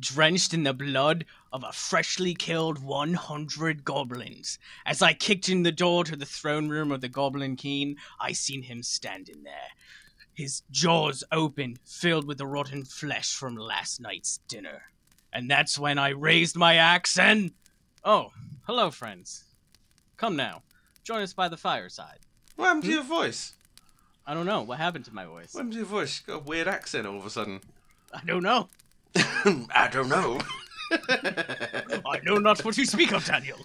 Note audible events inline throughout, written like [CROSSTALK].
drenched in the blood of a freshly killed 100 goblins. As I kicked in the door to the throne room of the Goblin King, I seen him standing there, his jaws open, filled with the rotten flesh from last night's dinner. And that's when I raised my axe and. Oh, hello, friends. Come now, join us by the fireside. What happened to hmm? your voice? I don't know what happened to my voice. What happened to your voice? You got a weird accent all of a sudden. I don't know. [LAUGHS] I don't know. [LAUGHS] I know not what you speak of, Daniel.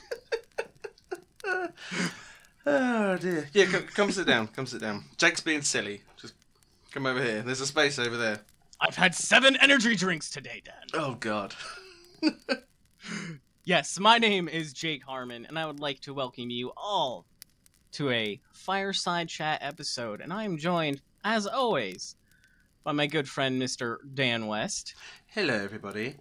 oh [LAUGHS] dear. Yeah, come, come sit down. Come sit down. Jake's being silly. Just come over here. There's a space over there. I've had seven energy drinks today, Dan. Oh god. Yes, my name is Jake Harmon, and I would like to welcome you all to a fireside chat episode. And I am joined, as always, by my good friend Mr. Dan West. Hello, everybody.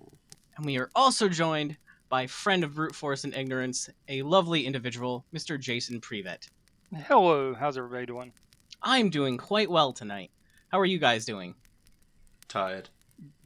And we are also joined by friend of brute force and ignorance, a lovely individual, Mr. Jason Privet. Hello, how's everybody doing? I'm doing quite well tonight. How are you guys doing? Tired.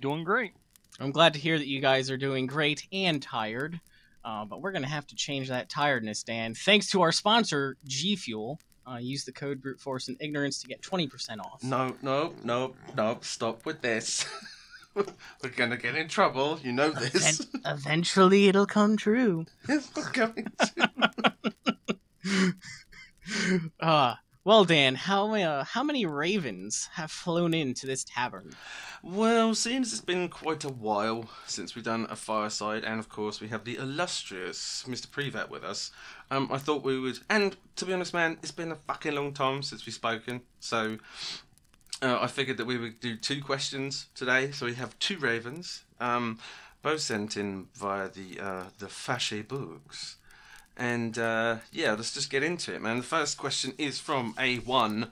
Doing great. I'm glad to hear that you guys are doing great and tired. Uh, but we're going to have to change that tiredness, Dan. Thanks to our sponsor, G Fuel. Uh, use the code Brute Force and Ignorance to get 20% off. No, no, no, no. Stop with this. [LAUGHS] We're gonna get in trouble. You know this. Event- [LAUGHS] eventually, it'll come true. Yes, we're going [LAUGHS] to. Uh, well, Dan, how, uh, how many ravens have flown into this tavern? Well, as it's been quite a while since we've done a fireside, and of course we have the illustrious Mr. Privet with us, um, I thought we would. And to be honest, man, it's been a fucking long time since we've spoken, so uh, I figured that we would do two questions today. So we have two ravens, um, both sent in via the uh, the Fashe books. And uh, yeah, let's just get into it, man. The first question is from A1,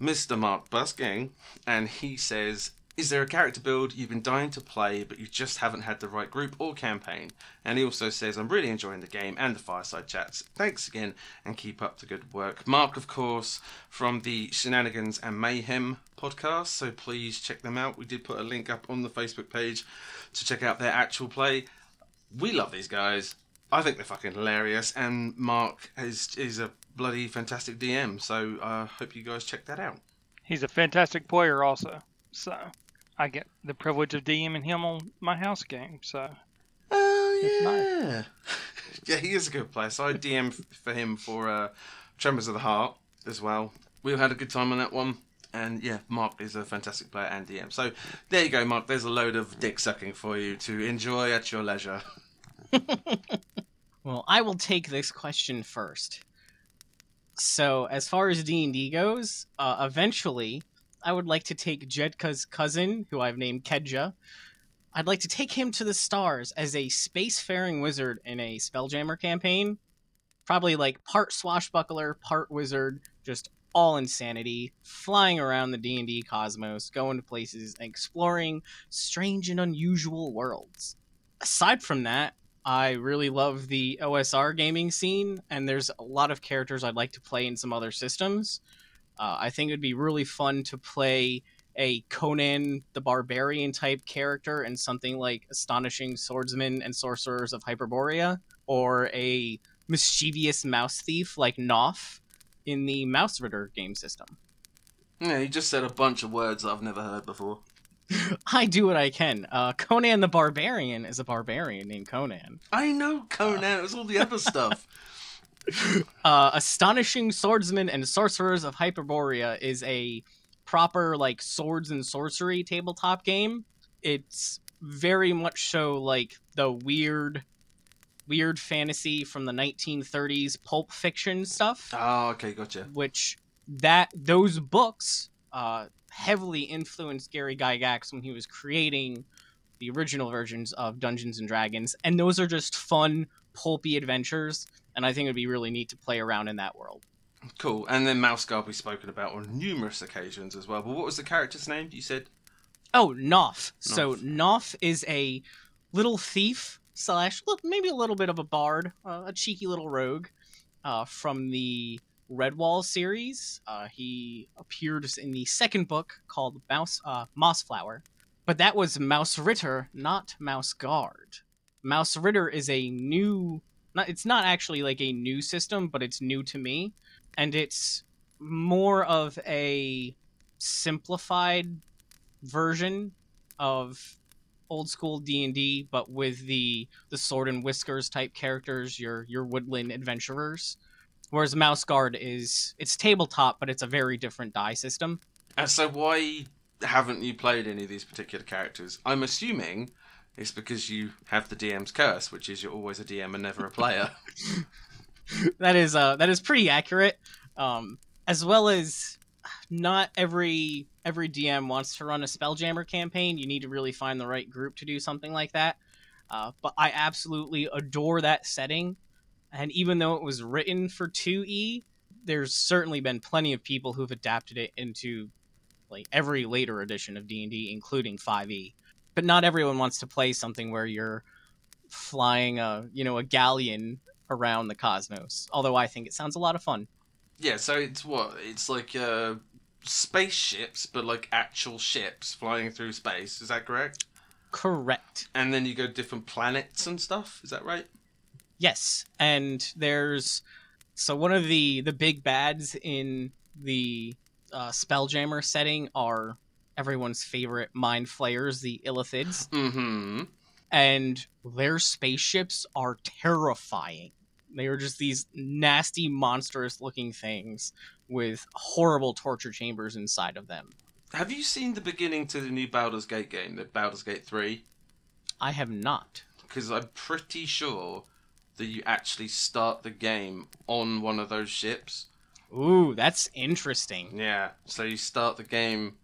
Mr. Mark Busking, and he says, Is there a character build you've been dying to play, but you just haven't had the right group or campaign? And he also says, I'm really enjoying the game and the fireside chats. Thanks again, and keep up the good work. Mark, of course, from the Shenanigans and Mayhem podcast, so please check them out. We did put a link up on the Facebook page to check out their actual play. We love these guys. I think they're fucking hilarious, and Mark is is a bloody fantastic DM. So I uh, hope you guys check that out. He's a fantastic player, also. So I get the privilege of DMing him on my house game. So Oh yeah, [LAUGHS] yeah, he is a good player. So I DM for him for uh, Tremors of the Heart as well. We've had a good time on that one, and yeah, Mark is a fantastic player and DM. So there you go, Mark. There's a load of dick sucking for you to enjoy at your leisure. [LAUGHS] [LAUGHS] Well, I will take this question first. So, as far as D and D goes, uh, eventually, I would like to take Jedka's cousin, who I've named Kedja. I'd like to take him to the stars as a spacefaring wizard in a Spelljammer campaign. Probably like part swashbuckler, part wizard, just all insanity, flying around the D and D cosmos, going to places, and exploring strange and unusual worlds. Aside from that, I really love the OSR gaming scene, and there's a lot of characters I'd like to play in some other systems. Uh, I think it'd be really fun to play a Conan the Barbarian type character in something like Astonishing Swordsmen and Sorcerers of Hyperborea, or a mischievous mouse thief like Gonff in the Mausritter game system. Yeah, he just said a bunch of words that I've never heard before. [LAUGHS] I do what I can. Uh, Conan the Barbarian is a barbarian named Conan. I know Conan. It was all the other [LAUGHS] stuff. uh, Astonishing Swordsmen and Sorcerers of Hyperborea is a proper like swords and sorcery tabletop game. It's very much so like the weird weird fantasy from the 1930s pulp fiction stuff, Oh, okay, gotcha. which that those books uh, heavily influenced Gary Gygax when he was creating the original versions of Dungeons and Dragons, and those are just fun pulpy adventures, and I think it'd be really neat to play around in that world. Cool. And then Mouse Guard we've spoken about on numerous occasions as well. But what was the character's name? You said Oh, Gonff. So Gonff. Is a little thief slash maybe a little bit of a bard, uh, a cheeky little rogue uh, from the Redwall series. Uh, he appeared in the second book called Mouse uh, Mossflower, but that was Mausritter, not Mouse Guard. Mausritter is a new not it's not actually like a new system, but it's new to me and it's more of a simplified version of old school D&D but with the the sword and whiskers type characters, your your woodland adventurers. Whereas Mouse Guard is it's tabletop but it's a very different die system. And so why haven't you played any of these particular characters? I'm assuming it's because you have the DM's curse, which is you're always a DM and never a player. [LAUGHS] [LAUGHS] that is uh that is pretty accurate. Um as well as not every every DM wants to run a Spelljammer campaign. You need to really find the right group to do something like that. Uh, but I absolutely adore that setting, and even though it was written for 2e, there's certainly been plenty of people who've adapted it into like every later edition of D&D, including 5e. But not everyone wants to play something where you're flying a you know a galleon around the cosmos. Although I think it sounds a lot of fun. Yeah, so it's what? It's like uh, spaceships, but like actual ships flying through space. Is that correct? Correct. And then you go different planets and stuff. Is that right? Yes, and there's so one of the the big bads in the uh, Spelljammer setting are everyone's favorite mind flayers, the Illithids, Mm-hmm. and their spaceships are terrifying. They are just these nasty, monstrous looking things with horrible torture chambers inside of them. Have you seen the beginning to the new Baldur's Gate game, the Baldur's Gate 3? I have not. Because I'm pretty sure that you actually start the game on one of those ships. Ooh, that's interesting. Yeah, so you start the game.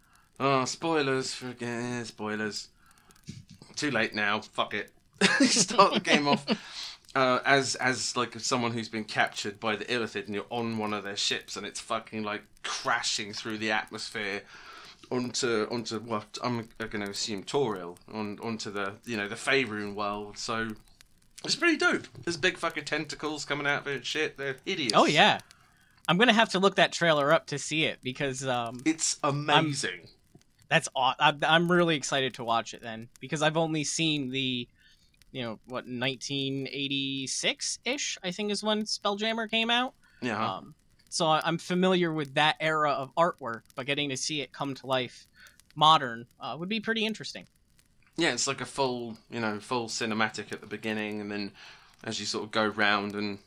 Oh, spoilers for eh, spoilers. Too late now. Fuck it. [LAUGHS] start the game off [LAUGHS] uh, as as like someone who's been captured by the Illithid, and you're on one of their ships, and it's fucking like crashing through the atmosphere onto onto what I'm going to assume Toril on onto the you know the Faerun world. So it's pretty dope. There's big fucking tentacles coming out of it. and Shit, they're hideous. Oh yeah, I'm gonna have to look that trailer up to see it because um, it's amazing. that's aw- I'm, I'm really excited to watch it then because I've only seen the, you know, what 1986 ish I think is when Spelljammer came out. yeah. Um, so I'm familiar with that era of artwork, but getting to see it come to life, modern, uh, would be pretty interesting. Yeah, it's like a full, you know, full cinematic at the beginning, and then as you sort of go round and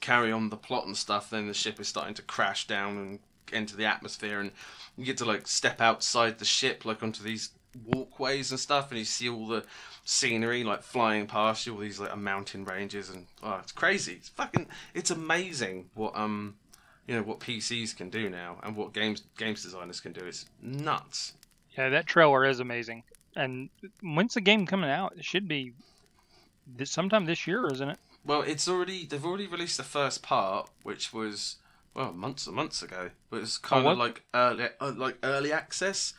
carry on the plot and stuff, then the ship is starting to crash down and into the atmosphere, and you get to like step outside the ship, like onto these walkways and stuff, and you see all the scenery like flying past you, all these like mountain ranges, and oh, it's crazy. It's fucking, it's amazing what um, you know, what PCs can do now, and what games games designers can do. It's nuts. Yeah, that trailer is amazing. And when's the game coming out? It should be this, sometime this year, isn't it? Well, it's already they've already released the first part, which was well months and months ago, but it's kind what? of like early uh, like early access.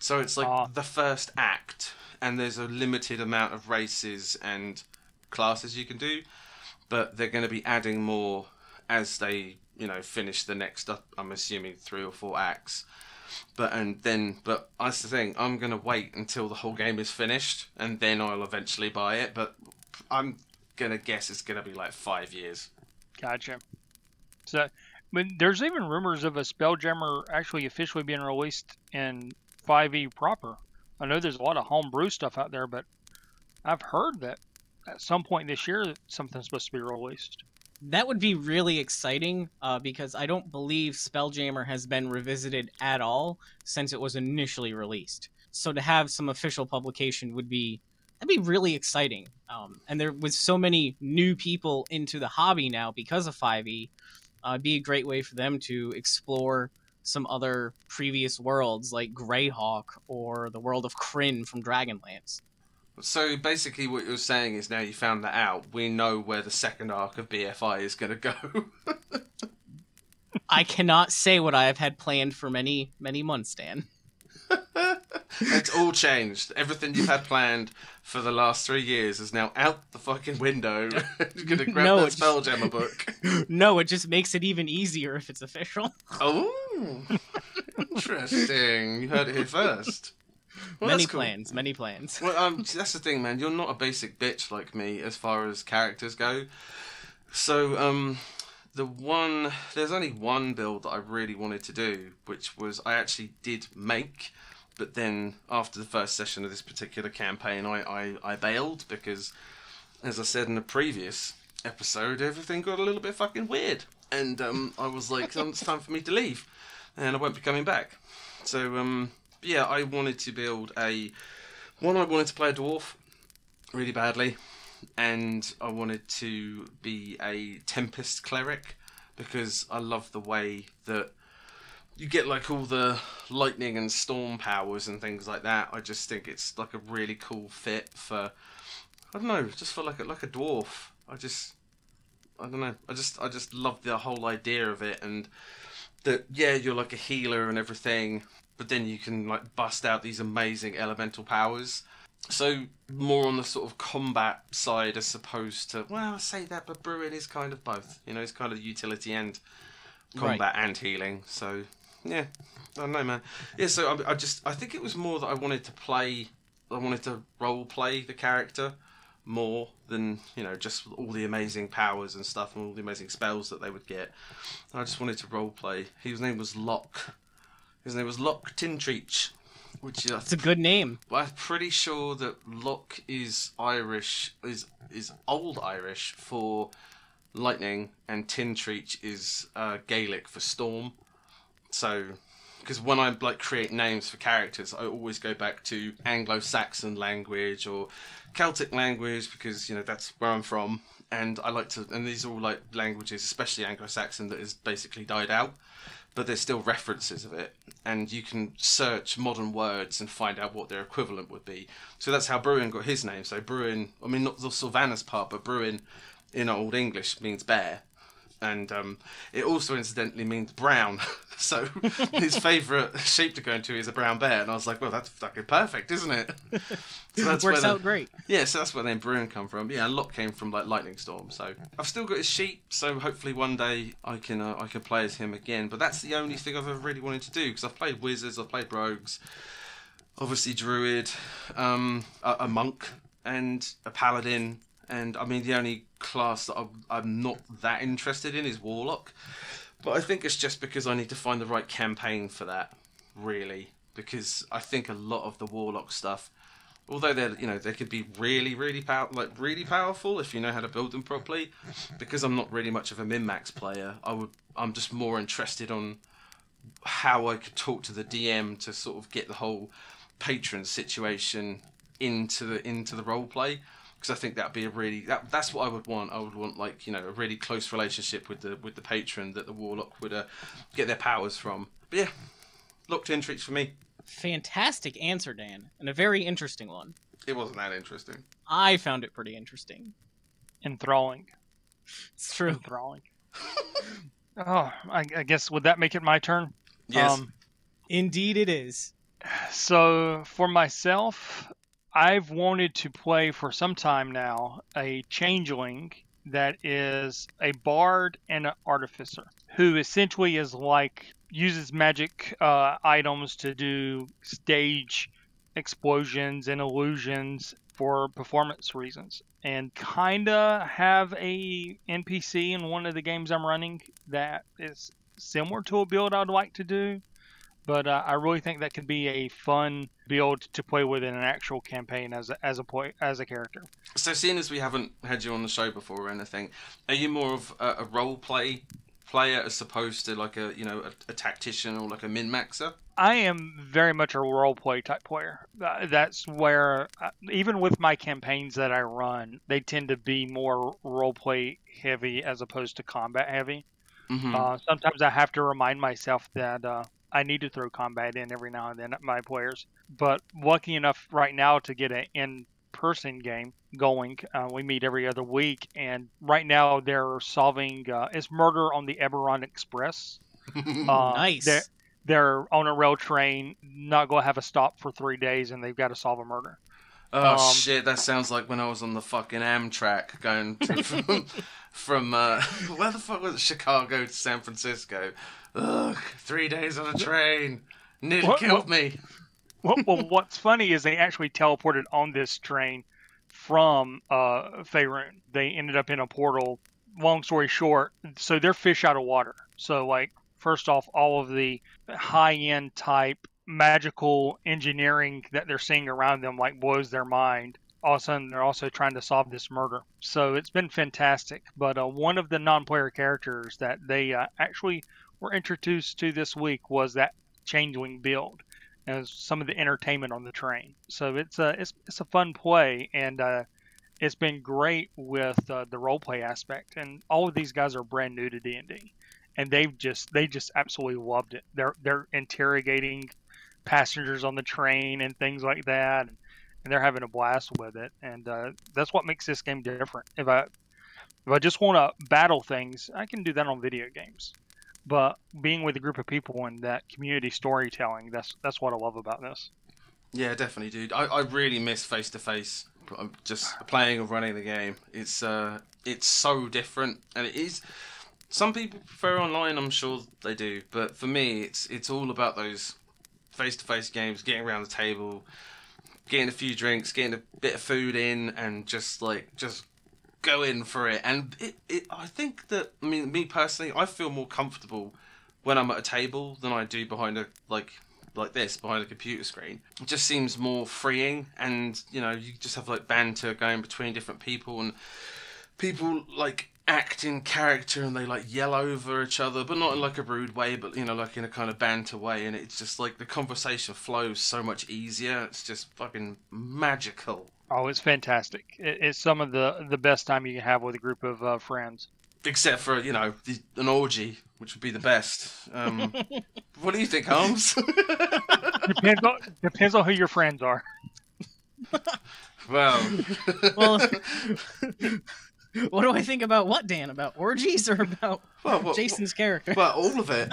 So it's like Ah. the first act, and there's a limited amount of races and classes you can do, but they're going to be adding more as they you know finish the next. I'm assuming three or four acts. But and then, but that's the thing. I'm gonna wait until the whole game is finished, and then I'll eventually buy it. But I'm gonna guess it's gonna be like five years. Gotcha. So, but there's even rumors of a Spelljammer actually officially being released in 5e proper. I know there's a lot of homebrew stuff out there, but I've heard that at some point this year something's supposed to be released. That would be really exciting uh, because I don't believe Spelljammer has been revisited at all since it was initially released. So to have some official publication would be that'd be really exciting. Um, and there with so many new people into the hobby now because of 5e, uh, it'd be a great way for them to explore some other previous worlds like Greyhawk or the world of Krynn from Dragonlance. So basically, what you're saying is now you found that out. We know where the second arc of BFI is gonna go. [LAUGHS] I cannot say what I have had planned for many many months, Dan. [LAUGHS] it's all changed. Everything you've had planned for the last three years is now out the fucking window. [LAUGHS] You're gonna grab No, that Spelljammer book. no, it just makes it even easier if it's official. Oh, interesting. You heard it here first. Well, many cool. plans, many plans. Well, um, [LAUGHS] that's the thing, man. You're not a basic bitch like me as far as characters go. So, um, the one there's only one build that I really wanted to do, which was I actually did make, but then after the first session of this particular campaign, I I, I bailed because, as I said in the previous episode, everything got a little bit fucking weird, and um, I was like, "Oh, it's time for me to leave, and I won't be coming back. So, um, yeah, I wanted to build a one. I wanted to play a dwarf really badly, and I wanted to be a Tempest cleric because I love the way that you get like all the lightning and storm powers and things like that. I just think it's like a really cool fit for I don't know, just for like a, like a dwarf. I just I don't know. I just I just love the whole idea of it and that yeah, you're like a healer and everything, but then you can like bust out these amazing elemental powers. So more on the sort of combat side as opposed to well, I say that, but Bruin is kind of both. You know, it's kind of utility and combat and healing. So yeah, I don't know, man. Yeah, so I, I just I think it was more that I wanted to play, I wanted to role play the character more than you know just all the amazing powers and stuff and all the amazing spells that they would get. I just wanted to role play. His name was Locke. His name was Locke Tintreach, which I It's a good name. I'm pretty sure that Locke is Irish, is is Old Irish for lightning, and Tintreach is uh, Gaelic for storm. So, because when I like create names for characters, I always go back to Anglo-Saxon language or Celtic language because you know that's where I'm from, and I like to. And these are all like languages, especially Anglo-Saxon, that has basically died out but there's still references of it, and you can search modern words and find out what their equivalent would be. So that's how Bruin got his name. So Bruin, I mean not the Sylvanas part, but Bruin in Old English means bear, and um, it also incidentally means brown. [LAUGHS] so [LAUGHS] his favourite shape to go into is a brown bear, and I was like, well, that's fucking perfect, isn't it? [LAUGHS] So that's Works where the- out great. yeah, so that's where the name Bruin come from. Yeah, a lot came from like Lightning Storm. So I've still got his sheep. So hopefully one day I can uh, I can play as him again. But that's the only thing I've ever really wanted to do because I've played wizards, I've played rogues, obviously druid, um, a, a monk, and a paladin. And I mean the only class that I'm, not that interested in is warlock. But I think it's just because I need to find the right campaign for that, really. Because I think a lot of the warlock stuff although they're you know they could be really really power like really powerful if you know how to build them properly because i'm not really much of a min-max player i would i'm just more interested on how i could talk to the dm to sort of get the whole patron situation into the into the role play because i think that'd be a really that, that's what i would want i would want like you know a really close relationship with the with the patron that the warlock would uh, get their powers from but yeah Locke Tintreach for me Fantastic answer, Dan, and a very interesting one. it wasn't that interesting I found it pretty interesting. Enthralling. It's true. Enthralling. [LAUGHS] oh, I, I guess would that make it my turn? yes Um, Indeed, it is. So for myself, I've wanted to play for some time now a changeling that is a bard and an artificer who essentially is like uses magic uh, items to do stage explosions and illusions for performance reasons. And kinda have a npc in one of the games i'm running that is similar to a build i'd like to do but uh, I really think that could be a fun build to play with in an actual campaign as a, as a play, as a character. So, seeing as we haven't had you on the show before or anything, are you more of a, a role play player as opposed to like a you know a, a tactician or like a min maxer? I am very much a role play type player. Uh, that's where, uh, even with my campaigns that I run, they tend to be more role play heavy as opposed to combat heavy. Mm-hmm. Uh, sometimes I have to remind myself that uh, I need to throw combat in every now and then at my players. But lucky enough right now to get an in-person game going, uh, we meet every other week, and right now they're solving uh, it's murder on the Eberron Express. [LAUGHS] Uh, nice. They're, they're on a rail train, not going to have a stop for three days, and they've got to solve a murder. oh um, shit! That sounds like when I was on the fucking Amtrak going to, [LAUGHS] from from uh, [LAUGHS] where the fuck was it? Chicago to San Francisco. Ugh, three days on a train. Nearly What- killed what- me. well, well, what's funny is they actually teleported on this train from uh, Faerun. They ended up in a portal. Long story short, so they're fish out of water. So, like, first off, all of the high end type magical engineering that they're seeing around them like blows their mind. All of a sudden, they're also trying to solve this murder. So it's been fantastic. But uh, one of the non-player characters that they uh, actually were introduced to this week was that changeling build as some of the entertainment on the train. So it's a it's, it's a fun play, and uh, it's been great with uh, the role play aspect. And all of these guys are brand new to D and D, and they've just they just absolutely loved it. They're they're interrogating passengers on the train and things like that, and, and they're having a blast with it. And uh, that's what makes this game different. If I if I just want to battle things, I can do that on video games but being with a group of people and that community storytelling that's that's what i love about this Yeah, definitely, dude. I, I really miss face to face. Just playing and running the game. It's uh, it's so different, and it is. Some people prefer online. I'm sure they do, but for me, it's it's all about those face to face games. Getting around the table, getting a few drinks, getting a bit of food in, and just like just go in for it. And it, it I think that I mean me personally, I feel more comfortable when I'm at a table than I do behind a like like this behind a computer screen. It just seems more freeing, and you know you just have like banter going between different people, and people like act in character and they like yell over each other, but not in like a rude way, but you know like in a kind of banter way, and it's just like the conversation flows so much easier. It's just fucking magical. Oh it's fantastic it, it's some of the the best time you can have with a group of uh, friends Except for you know the, an orgy, which would be the best. Um, [LAUGHS] what do you think, Holmes? [LAUGHS] depends on depends on who your friends are [LAUGHS] well, Well, what do I think about what Dan? About orgies or about well, what- Jason's character? Well, all of it.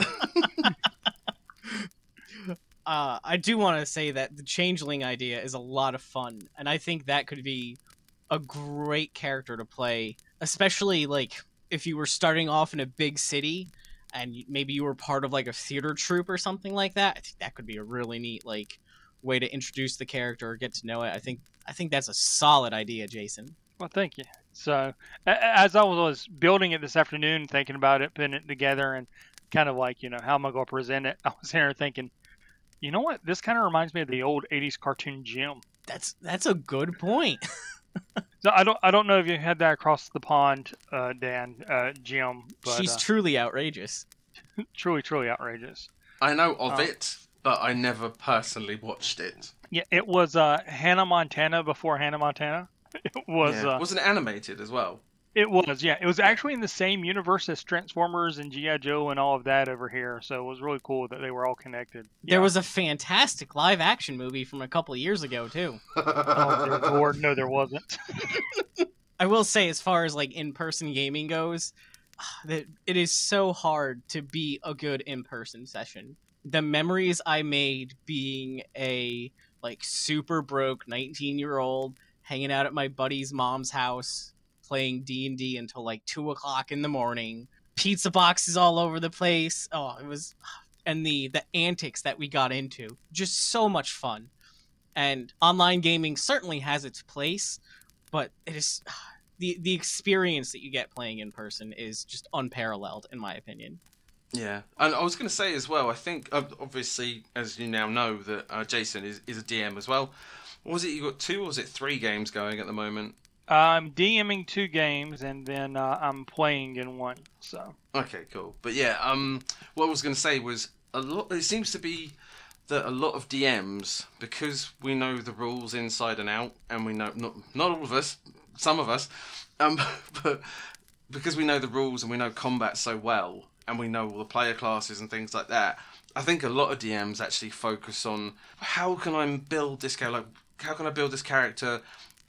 Uh, I do want to say that the changeling idea is a lot of fun, and I think that could be a great character to play, especially like if you were starting off in a big city and maybe you were part of like a theater troupe or something like that. I think that could be a really neat like way to introduce the character or get to know it. I think I think that's a solid idea, Jason. Well, thank you. So, as I was building it this afternoon, thinking about it, putting it together, and kind of like, you know, how am I going to present it? [LAUGHS] I was here thinking, you know what? This kind of reminds me of the old '80s cartoon Jem. That's that's a good point. [LAUGHS] So I don't, I don't know if you had that across the pond, uh, Dan, uh, Jem, but She's uh, truly outrageous. [LAUGHS] truly, truly outrageous. I know of Oh. it, but I never personally watched it. Yeah, it was uh, Hannah Montana before Hannah Montana. [LAUGHS] It was, Yeah. uh, Wasn't it animated as well? It was, yeah, it was actually in the same universe as Transformers and GI Joe and all of that over here. So it was really cool that they were all connected. There Yeah. was a fantastic live action movie from a couple of years ago too. [LAUGHS] Oh, dear Lord, no, there wasn't. [LAUGHS] [LAUGHS] I will say, as far as like in-person gaming goes, [SIGHS] that it is so hard to be a good in-person session. The memories I made being a like super broke 19-year-old hanging out at my buddy's mom's house playing D&D until like 2 o'clock in the morning, pizza boxes all over the place. Oh, it was and the the antics that we got into. Just so much fun. And online gaming certainly has its place, but it is [SIGHS] the the experience that you get playing in person is just unparalleled in my opinion. Yeah, and I was going to say as well. I think obviously, as you now know, that uh, Jason is, is a DM as well. Was it you got two or was it three games going at the moment? I'm DMing two games and then uh, I'm playing in one. So Okay, cool. But yeah, um, what I was going to say was a lot. It seems to be that a lot of DMs, because we know the rules inside and out, and we know not not all of us, some of us, um, [LAUGHS] but because we know the rules and we know combat so well, and we know all the player classes and things like that. I think a lot of DMs actually focus on how can I build this guy, like how can I build this character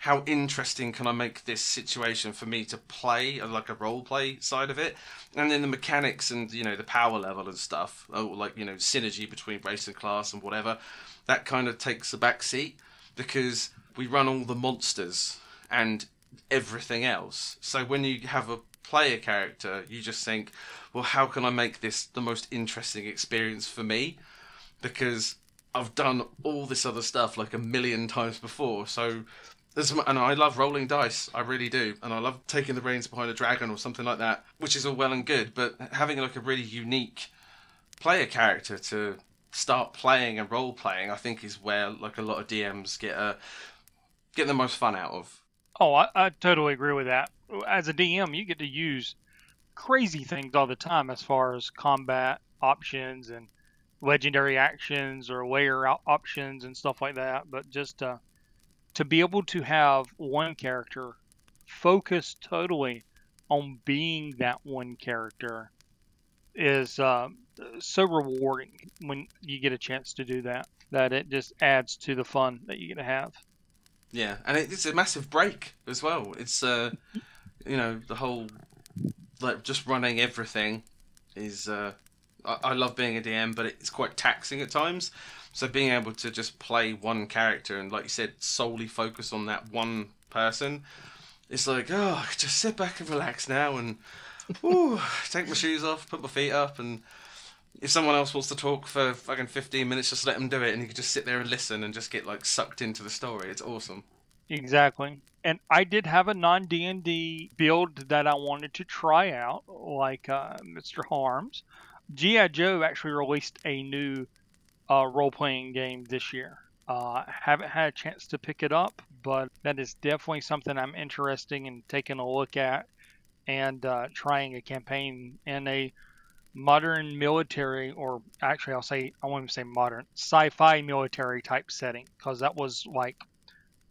how interesting can I make this situation for me to play, uh, like a role play side of it, and then the mechanics and you know the power level and stuff, or like you know synergy between race and class and whatever, that kind of takes a back seat because we run all the monsters and everything else. So when you have a player character, you just think, well, how can I make this the most interesting experience for me? Because I've done all this other stuff like a million times before. So, and I love rolling dice. I really do, and I love taking the reins behind a dragon or something like that, which is all well and good. But having like a really unique player character to start playing and role playing, I think is where like a lot of DMs get a get the most fun out of. Oh, I, I totally agree with that. As a DM, you get to use crazy things all the time as far as combat options and legendary actions or layer options and stuff like that. But just uh, to be able to have one character focus totally on being that one character is uh, so rewarding when you get a chance to do that. That it just adds to the fun that you get to have. Yeah, and it's a massive break as well. It's uh, you know, the whole like just running everything is uh, I, I love being a DM, but it's quite taxing at times. So being able to just play one character and, like you said, solely focus on that one person, it's like, oh, just sit back and relax now and ooh, [LAUGHS] take my shoes off, put my feet up, and if someone else wants to talk for fucking 15 minutes, just let them do it, and you can just sit there and listen and just get like sucked into the story. It's awesome. Exactly. And I did have a non D and D build that I wanted to try out, like uh, Mr. Harms. GI Joe actually released a new uh, role playing game this year. Uh, haven't had a chance to pick it up, but that is definitely something I'm interested in taking a look at and uh, trying a campaign in a modern military, or actually, I'll say, I won't even say modern, sci fi military type setting, because that was like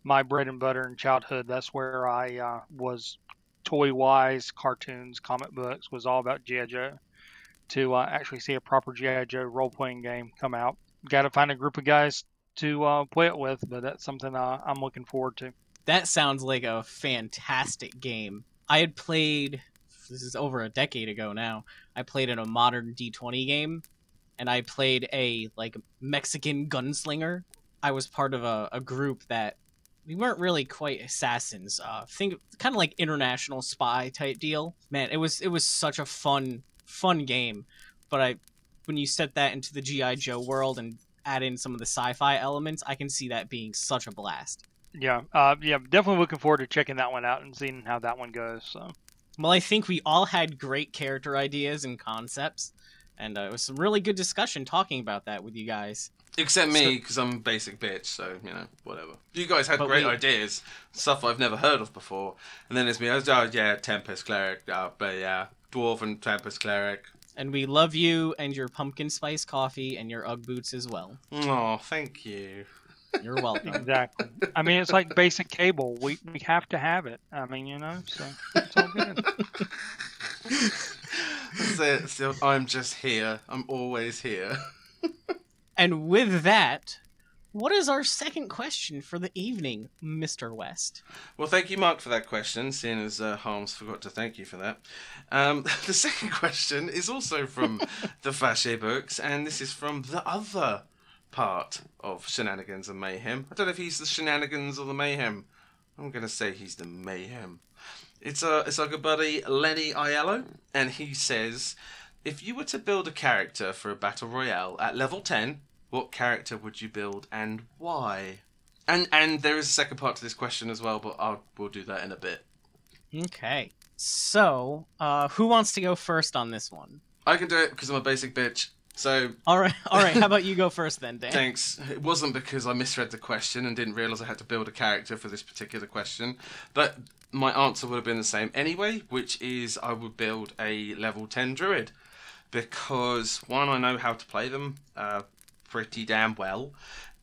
my bread and butter in childhood. That's where I uh, was toy wise, cartoons, comic books, was all about G.I. Joe. To uh, actually see a proper G.I. Joe role playing game come out got to find a group of guys to uh, play it with, but that's something uh, I'm looking forward to. That sounds like a fantastic game. I had played this is over a decade ago now. I played in a modern D20 game, and I played a like Mexican gunslinger. I was part of a, a group that we weren't really quite assassins. Uh, think kind of like international spy type deal. Man, it was it was such a fun fun game. But I when you set that into the GI Joe world and add in some of the sci-fi elements, I can see that being such a blast. Yeah, uh, yeah, definitely looking forward to checking that one out and seeing how that one goes. So, well, I think we all had great character ideas and concepts, and uh, it was some really good discussion talking about that with you guys. Except me, because so, I'm a basic bitch, so you know, whatever. You guys had great we, ideas, stuff I've never heard of before, and then there's me. I was, oh yeah, Tempest cleric, uh, but yeah, dwarf and Tempest cleric. And we love you and your pumpkin spice coffee and your UGG boots as well. Oh, thank you. You're welcome. [LAUGHS] exactly. I mean, it's like basic cable. We we have to have it. I mean, you know, so it's all good. [LAUGHS] so, so I'm just here. I'm always here. [LAUGHS] and with that, what is our second question for the evening, Mr. West? Well, thank you, Mark, for that question, seeing as uh, Holmes forgot to thank you for that. Um, [LAUGHS] the second question is also from [LAUGHS] the Fache books, and this is from the other part of Shenanigans and Mayhem. I don't know if he's the Shenanigans or the Mayhem. I'm going to say he's the Mayhem. It's, uh, it's like a buddy, Lenny Aiello, and he says if you were to build a character for a battle royale at level 10, what character would you build and why? And and there is a second part to this question as well, but I'll we'll do that in a bit. Okay. So, uh, who wants to go first on this one? I can do it because I'm a basic bitch. So [LAUGHS] all right, all right. How about you go [LAUGHS] first then, Dan? Thanks. It wasn't because I misread the question and didn't realize I had to build a character for this particular question, but my answer would have been the same anyway, which is I would build a level ten druid because one, I know how to play them. Uh, pretty damn well.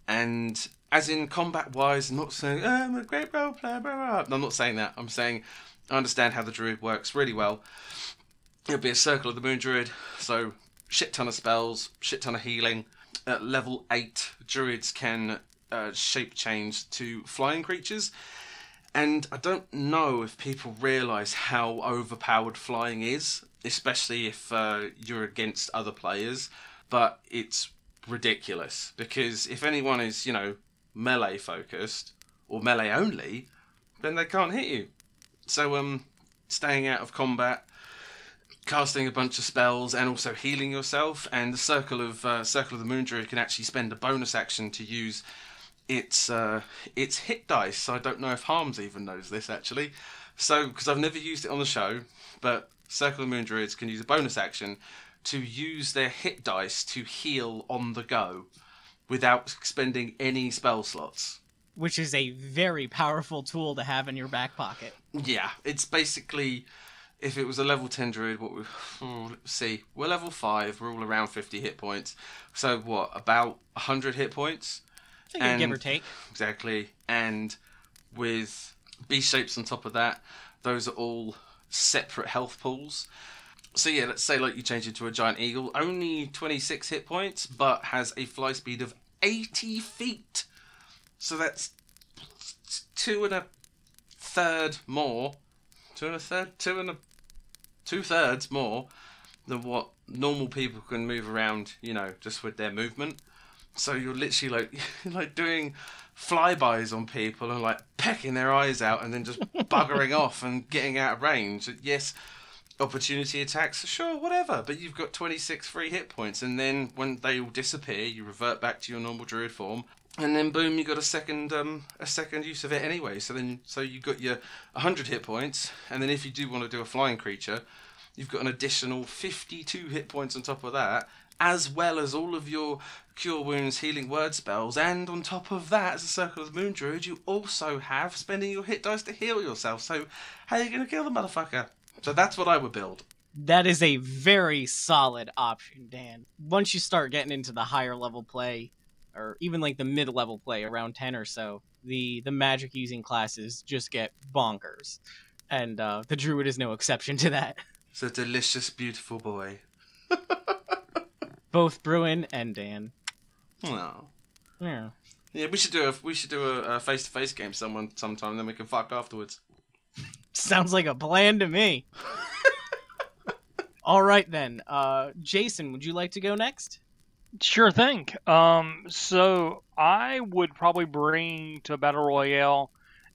And as in combat wise, I'm not saying, oh, I'm a great role player, blah, blah. I'm not saying that. I'm saying I understand how the druid works really well. It'll be a circle of the moon druid, so shit ton of spells, shit ton of healing. At level 8, druids can uh, shape change to flying creatures. And I don't know if people realise how overpowered flying is, especially if uh, you're against other players. But it's ridiculous because if anyone is, you know, melee focused or melee only, then they can't hit you. So, um, staying out of combat, casting a bunch of spells and also healing yourself. And the circle of uh, circle of the moon druid can actually spend a bonus action to use its uh, its hit dice. I don't know if Harms even knows this actually. So because I've never used it on the show, but circle of moon druids can use a bonus action to use their hit dice to heal on the go without spending any spell slots. Which is a very powerful tool to have in your back pocket. Yeah, it's basically if it was a level 10 druid, what we oh, let's see, we're level 5, we're all around 50 hit points. So what, about 100 hit points? I think give or take. Exactly. And with B shapes on top of that, those are all separate health pools. So yeah, let's say like you change into a giant eagle, only 26 hit points, but has a fly speed of 80 feet. So that's two and a third more, two and a third, two and a two thirds more than what normal people can move around. You know, just with their movement. So you're literally like [LAUGHS] like doing flybys on people and like pecking their eyes out and then just buggering [LAUGHS] off and getting out of range. Yes, opportunity attacks, sure, whatever. But you've got 26 free hit points, and then when they all disappear, you revert back to your normal druid form, and then boom, you got a second um a second use of it anyway. So then so you've got your 100 hit points, and then if you do want to do a flying creature, you've got an additional 52 hit points on top of that. As well as all of your cure wounds, healing word spells, and on top of that, as a circle of the moon druid, you also have spending your hit dice to heal yourself. So, how are you gonna kill the motherfucker? So that's what I would build. That is a very solid option, Dan. Once you start getting into the higher level play, or even like the mid level play, around ten or so, the the magic using classes just get bonkers, and uh, the druid is no exception to that. [LAUGHS] It's a delicious, beautiful boy. [LAUGHS] Both Bruin and Dan. Oh. Yeah. Yeah, we should do a we should do a face to face game someone sometime. Then we can fuck afterwards. Sounds like a plan to me. [LAUGHS] All right then, uh, Jason, would you like to go next? Sure thing. Um, so I would probably bring to Battle Royale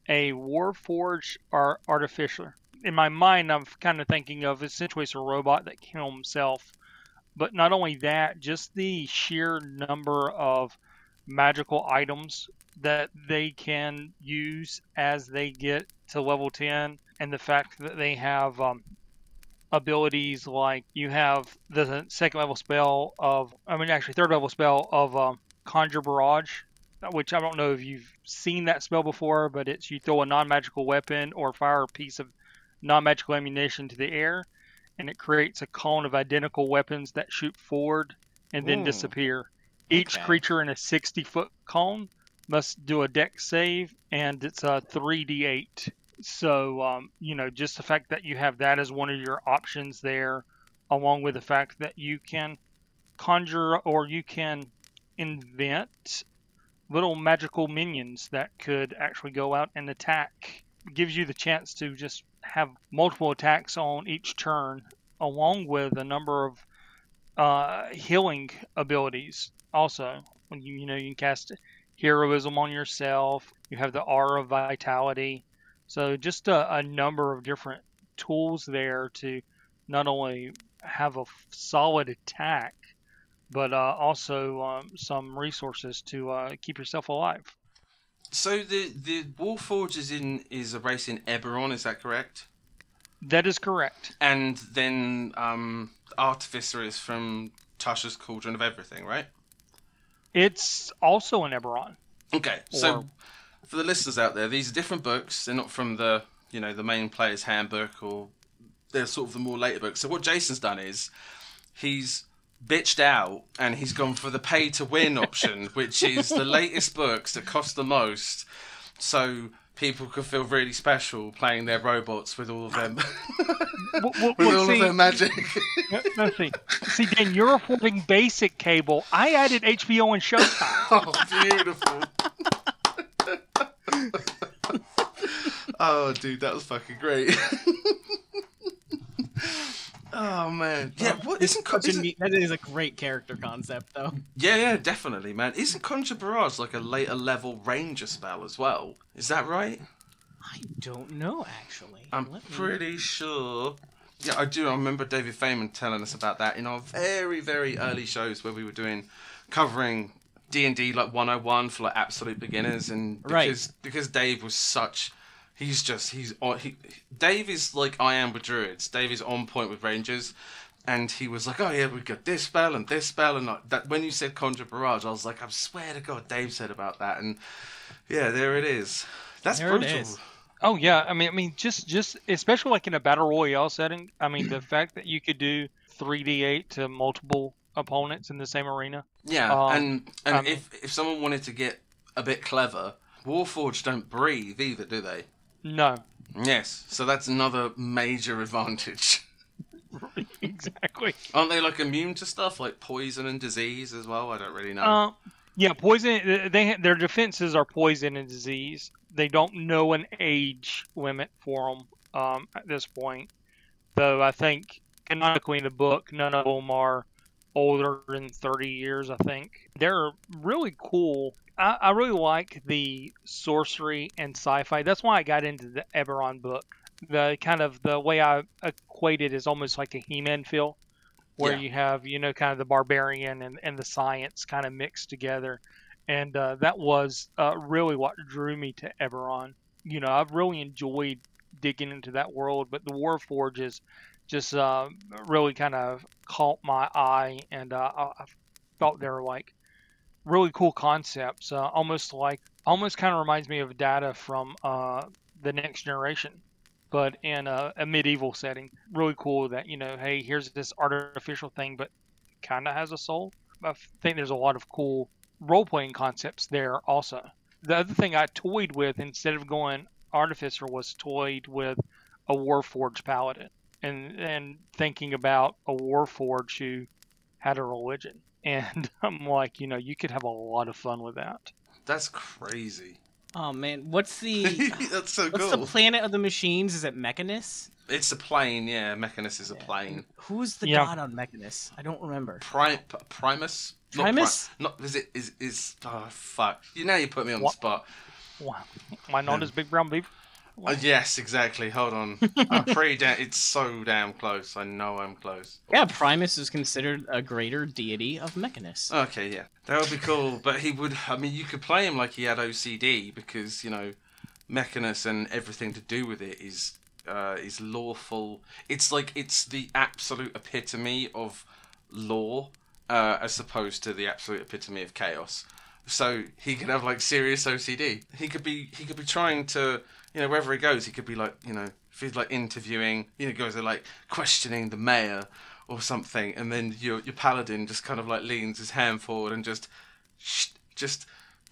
a Warforged ar- Artificer. In my mind, I'm kind of thinking of essentially it's a robot that can heal himself. But not only that, just the sheer number of magical items that they can use as they get to level 10, and the fact that they have um, abilities like you have the second level spell of, I mean, actually, third level spell of um, Conjure Barrage, which I don't know if you've seen that spell before, but it's you throw a non magical weapon or fire a piece of non magical ammunition to the air, and it creates a cone of identical weapons that shoot forward and then Ooh. disappear. Each Okay. creature in a 60 foot cone must do a Dex save, and it's a 3d8. So, um, you know, just the fact that you have that as one of your options there, along with the fact that you can conjure or you can invent little magical minions that could actually go out and attack, gives you the chance to just have multiple attacks on each turn, along with a number of uh, healing abilities. Also, when you you know you can cast heroism on yourself, you have the aura of vitality. So just a, a number of different tools there to not only have a f- solid attack, but uh, also um, some resources to uh, keep yourself alive. So the the Warforged is in is a race in Eberron, is that correct? That is correct. And then um, Artificer is from Tasha's Cauldron of Everything, right? It's also an Eberron. Okay, so Or- for the listeners out there, these are different books. They're not from the you know the main player's handbook, or they're sort of the more later books. So what Jason's done is he's bitched out and he's gone for the pay to win [LAUGHS] option, which is the latest books that cost the most, so people could feel really special playing their robots with all of them [LAUGHS] Well, well, with all see, of their magic. no, see, see, Dan, you're affording basic cable. I added HBO and Showtime. [LAUGHS] oh, beautiful. Oh, dude, that was fucking great. [LAUGHS] oh man, yeah. Oh, what isn't, isn't that is a great character concept, though. yeah, yeah, definitely, man. Isn't Conjure Barrage like a later level ranger spell as well? Is that right? I don't know, actually. I'm me- pretty sure Yeah, I do. I remember David Feynman telling us about that in our very, very early shows where we were doing covering D and D like 101 for like absolute beginners, and Right. because because Dave was such, he's just he's on he Dave is like I am with druids. Dave is on point with rangers. And he was like, "Oh yeah, we got this spell and this spell and like that." When you said conjure barrage, I was like, "I swear to God, Dave said about that." And yeah, there it is. That's There brutal. is. Oh yeah, I mean, I mean, just just especially like in a battle royale setting. I mean, the [CLEARS THROAT] fact that you could do three d eight to multiple opponents in the same arena. Yeah, Um, and and um, if if someone wanted to get a bit clever, Warforged don't breathe either, do they? No, Yes, so that's another major [LAUGHS] advantage. [LAUGHS] exactly. Aren't they like immune to stuff like poison and disease as well? I don't really know. Uh, yeah, poison. They their defenses are poison and disease. They don't know an age limit for them um, at this point. Though I think canonically in the book, none of them are older than 30 years. I think they're really cool. I, I really like the sorcery and sci-fi. That's why I got into the Eberron book. The kind of the way I equate it is almost like a He-Man feel where Yeah. you have you know kind of the barbarian and, and the science kind of mixed together and uh, that was uh, really what drew me to Eberron. You know, I've really enjoyed digging into that world, but the Warforges just uh, really kind of caught my eye, and uh, I, felt they were like really cool concepts. Uh, almost like, almost kind of reminds me of data from uh, the Next Generation, but in a, a medieval setting. Really cool that you know, hey, here's this artificial thing, but kind of has a soul. I think there's a lot of cool role playing concepts there also. The other thing I toyed with instead of going artificer was toyed with a warforged paladin and and thinking about a warforged who had a religion. [LAUGHS] And I'm like, you know, you could have a lot of fun with that. That's crazy. Oh man, what's the [LAUGHS] that's so what's cool. the planet of the machines? Is it Mechanus? it's a plane, yeah. Mechanus is a Yeah. plane. Who's the Yeah. god on Mechanus? I don't remember. Pri- P- Primus. Not Primus? Pri- not is it is is oh fuck. You now you put me on What? the spot. Wow. Am I known Yeah. as Big Brown Beaver? Uh, yes, exactly. Hold on. I'm [LAUGHS] pretty da- It's so damn close. I know I'm close. Yeah, Primus is considered a greater deity of Mechanus. Okay, yeah, that would be cool. But he would. I mean, you could play him like he had OCD because you know, Mechanus and everything to do with it is uh, is lawful. It's like it's the absolute epitome of law, uh, as opposed to the absolute epitome of chaos. So he could have like serious OCD. He could be he could be trying to you know wherever he goes he could be like you know if he's like interviewing you know goes there like questioning the mayor or something and then your your paladin just kind of like leans his hand forward and just just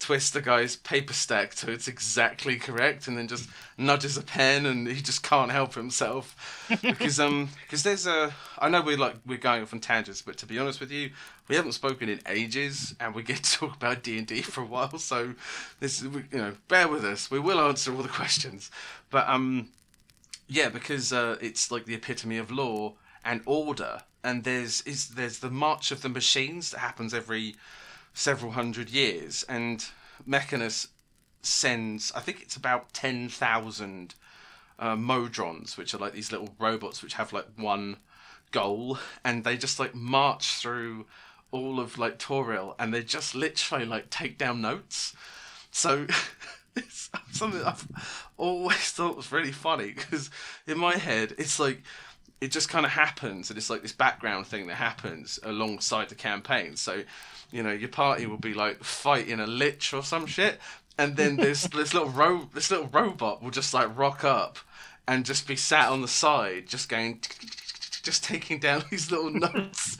twists the guy's paper stack so it's exactly correct and then just nudges a pen and he just can't help himself. Because um because there's a I know we're like we're going off on tangents but to be honest with you we haven't spoken in ages and we get [LAUGHS] to talk about D&D for a while so this is you know bear with us. We will answer all the questions. But um yeah because uh, it's like the epitome of law and order and there's is there's the march of the machines that happens every several hundred years and mechanus sends i think it's about 10,000 uh, modrons which are like these little robots which have like one goal and they just like march through all of like Toril and they just literally like take down notes. So [LAUGHS] it's something I've always thought was really funny because in my head it's like it just kind of happens and it's like this background thing that happens alongside the campaign. So you know your party will be like fighting a lich or some shit and then [LAUGHS] this this little ro- this little robot will just like rock up and just be sat on the side just going just taking down [LAUGHS] these little notes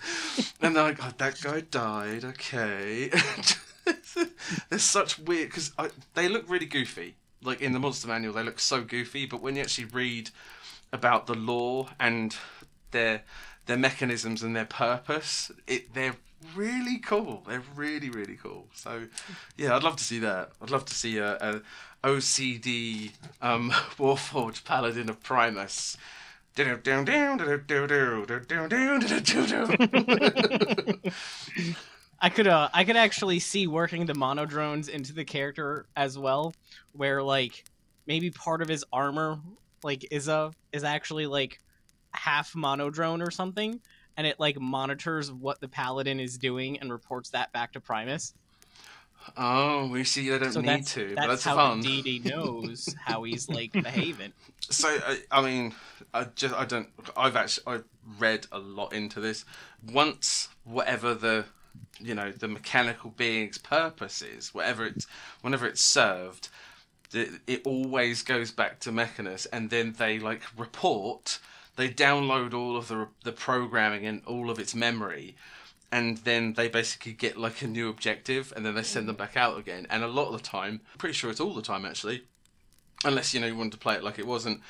[LAUGHS] and they're like oh that guy died okay. There's such weird because they look really goofy. Like in the monster manual they look so goofy but when you actually read about the law and their their mechanisms and their purpose it they're really cool. They're really really cool. So yeah i'd love to see that. I'd love to see a, a ocd um [LAUGHS] warforged paladin of primus. I could uh I could actually see working the monodrones into the character as well, where like maybe part of his armor like is a is actually like half monodrone or something, and it like monitors what the paladin is doing and reports that back to Primus. Oh, we see. They don't so need that's, to, that's but that's how fun. DD knows how he's like [LAUGHS] behaving. So I, I mean, I just I don't. I've actually I've read a lot into this. Once whatever the you know the mechanical being's purpose is, whatever it's whenever it's served, it, always goes back to Mechanus, and then they like report. They download all of the the programming and all of its memory, and then they basically get like a new objective, and then they send them mm. back out again. And a lot of the time, pretty sure it's all the time actually, unless you know you want to play it like it wasn't,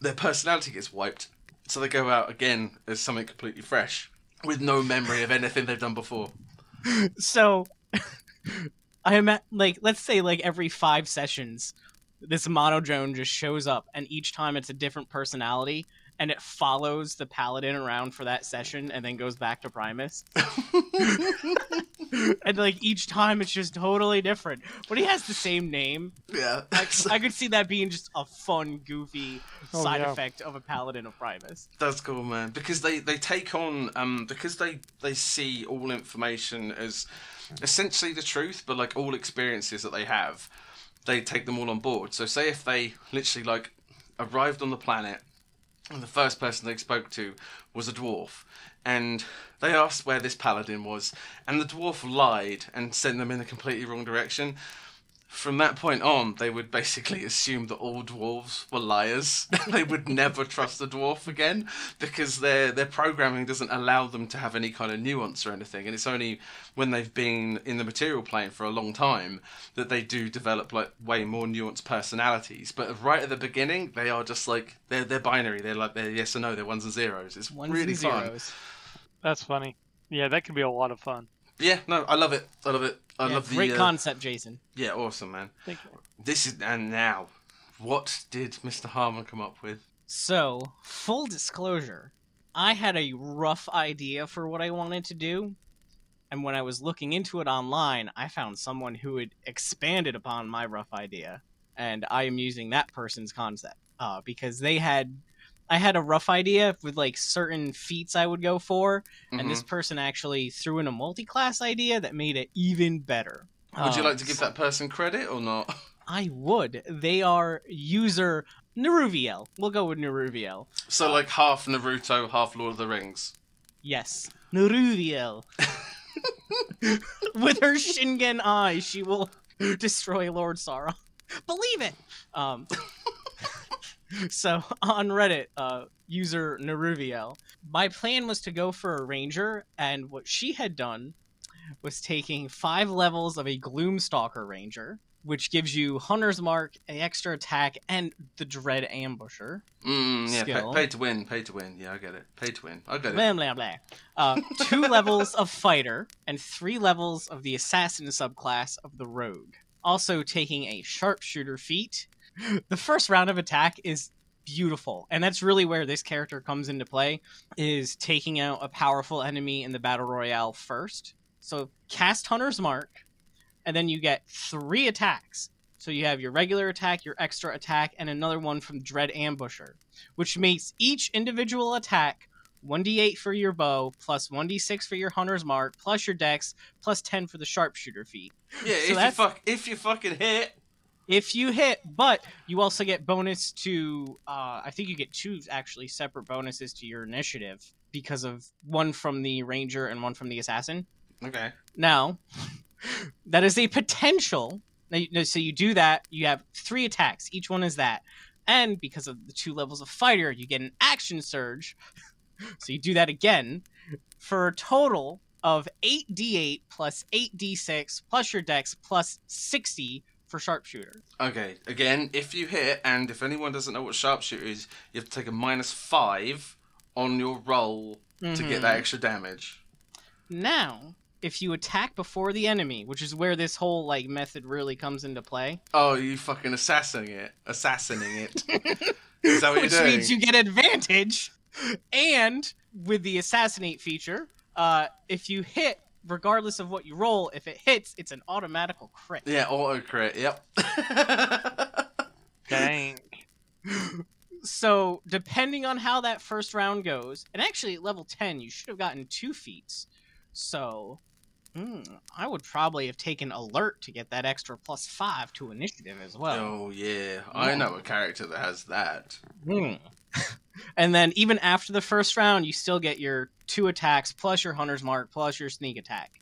their personality gets wiped, so they go out again as something completely fresh with no memory of anything they've done before. [LAUGHS] So, I am at, like, let's say like every five sessions, this monodrone just shows up, and each time it's a different personality, and it follows the paladin around for that session, and then goes back to Primus. [LAUGHS] and like each time, it's just totally different, but he has the same name. Yeah, I, I could see that being just a fun, goofy Oh, side yeah. effect of a paladin of Primus. That's cool, man. Because they they take on um because they they see all information as essentially the truth, but like all experiences that they have, they take them all on board. So say if they literally like arrived on the planet and the first person they spoke to was a dwarf and they asked where this paladin was and the dwarf lied and sent them in a completely wrong direction from that point on, they would basically assume that all dwarves were liars. [LAUGHS] they would never trust a dwarf again because their their programming doesn't allow them to have any kind of nuance or anything. And it's only when they've been in the material plane for a long time that they do develop like way more nuanced personalities. But right at the beginning, they are just like they're they're binary. They're like they're yes or no. They're ones and zeros. It's Ones really and fun. That's funny. Yeah, that could be a lot of fun. Yeah, no, I love it. I love it. I Yeah, love the great uh, concept, Jason. yeah, awesome man. Thank you. This is and now, what did Mr. Harmon come up with? So, full disclosure, I had a rough idea for what I wanted to do, and when I was looking into it online, I found someone who had expanded upon my rough idea, and I am using that person's concept uh, because they had. I had a rough idea with like certain feats I would go for, and Mhm. this person actually threw in a multi-class idea that made it even better. Would you Uh, like to give that person credit or not? [LAUGHS] I would. They are user Neruviel. We'll go with Neruviel. So like half Naruto, half Lord of the Rings. Yes, Neruviel. [LAUGHS] [LAUGHS] With her Shingen eye, she will destroy Lord Sauron. Believe it. Um. [LAUGHS] so on Reddit, uh, user Neruviel, my plan was to go for a ranger, and what she had done was taking five levels of a Gloomstalker ranger, which gives you Hunter's Mark, an extra attack, and the Dread Ambusher. Mm, yeah, Skill. pay, pay to win, pay to win. Yeah, I get it. Pay to win. I get it. Blah blah blah. Uh, two [LAUGHS] levels of fighter and three levels of the assassin subclass of the rogue. Also taking a sharpshooter feat. The first round of attack is beautiful, and that's really where this character comes into play. Is taking out a powerful enemy in the battle royale first. So cast Hunter's Mark, and then you get three attacks. So you have your regular attack, your extra attack, and another one from Dread Ambusher, which makes each individual attack 1d8 for your bow, plus 1d6 for your hunter's mark, plus your dex, plus 10 for the sharpshooter feat. Yeah, So if you fuck, if you fucking hit. If you hit, but you also get bonus to, uh, I think you get two actually separate bonuses to your initiative because of one from the ranger and one from the assassin. Okay. Now, [LAUGHS] that is a potential. now you- no, So you do that, you have three attacks. Each one is that. And because of the two levels of fighter, you get an action surge. [LAUGHS] so you do that again for a total of 8d8 plus 8d6 plus your dex plus 60 for sharpshooter. Okay. Again, if you hit, and if anyone doesn't know what sharpshooter is, you have to take a minus five on your roll to Mhm. get that extra damage. Now, if you attack before the enemy, which is where this whole like method really comes into play, Oh, you fucking assassinating it, assassinating it. [LAUGHS] is that what you're which doing? means you get advantage. And with the assassinate feature, uh, if you hit, regardless of what you roll, if it hits, it's an automatical crit. Yeah, auto crit. Yep. [LAUGHS] Dang. [GASPS] so depending on how that first round goes, and actually at level ten, you should have gotten two feats. So, hmm, I would probably have taken alert to get that extra plus five to initiative as well. oh yeah, I know a character that has that. Hmm. [LAUGHS] and then even after the first round, you still get your two attacks plus your hunter's mark plus your sneak attack.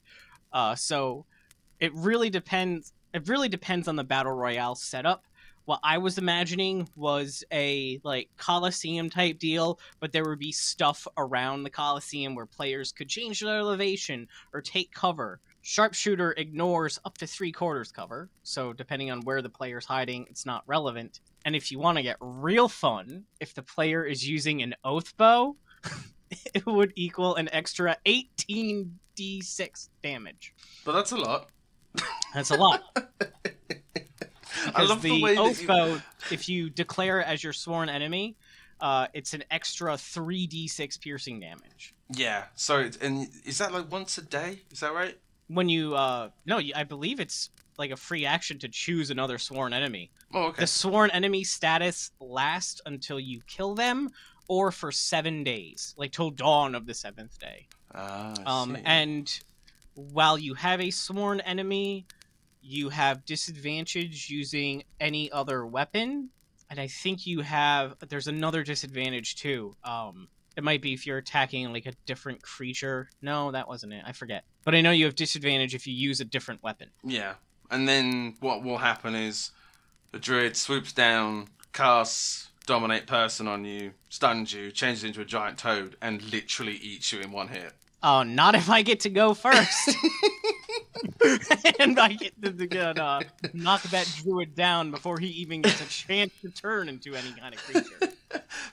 Uh, so it really depends. It really depends on the battle royale setup. What I was imagining was a like Coliseum type deal, but there would be stuff around the Coliseum where players could change their elevation or take cover. Sharpshooter ignores up to three quarters cover, so depending on where the player's hiding, it's not relevant. And if you want to get real fun, if the player is using an oath bow, [LAUGHS] it would equal an extra 18d6 damage. But that's a lot. That's a lot. [LAUGHS] [LAUGHS] I Because love the, the, way oath you... bow, if you declare it as your sworn enemy, uh, it's an extra 3d6 piercing damage. Yeah. So and is that like once a day? Is that right? When you, uh, no, I believe it's like a free action to choose another sworn enemy. Oh, okay. The sworn enemy status lasts until you kill them or for seven days, like till dawn of the seventh day. Ah, Um, and while you have a sworn enemy, you have disadvantage using any other weapon. And I think you have there's another disadvantage too. Um, it might be if you're attacking like a different creature. No, that wasn't it. I forget. But I know you have disadvantage if you use a different weapon. Yeah. And then what will happen is the druid swoops down, casts dominate person on you, stuns you, changes into a giant toad, and literally eats you in one hit. Oh, not if I get to go first. [LAUGHS] and I get to, to get, uh, knock that druid down before he even gets a chance to turn into any kind of creature.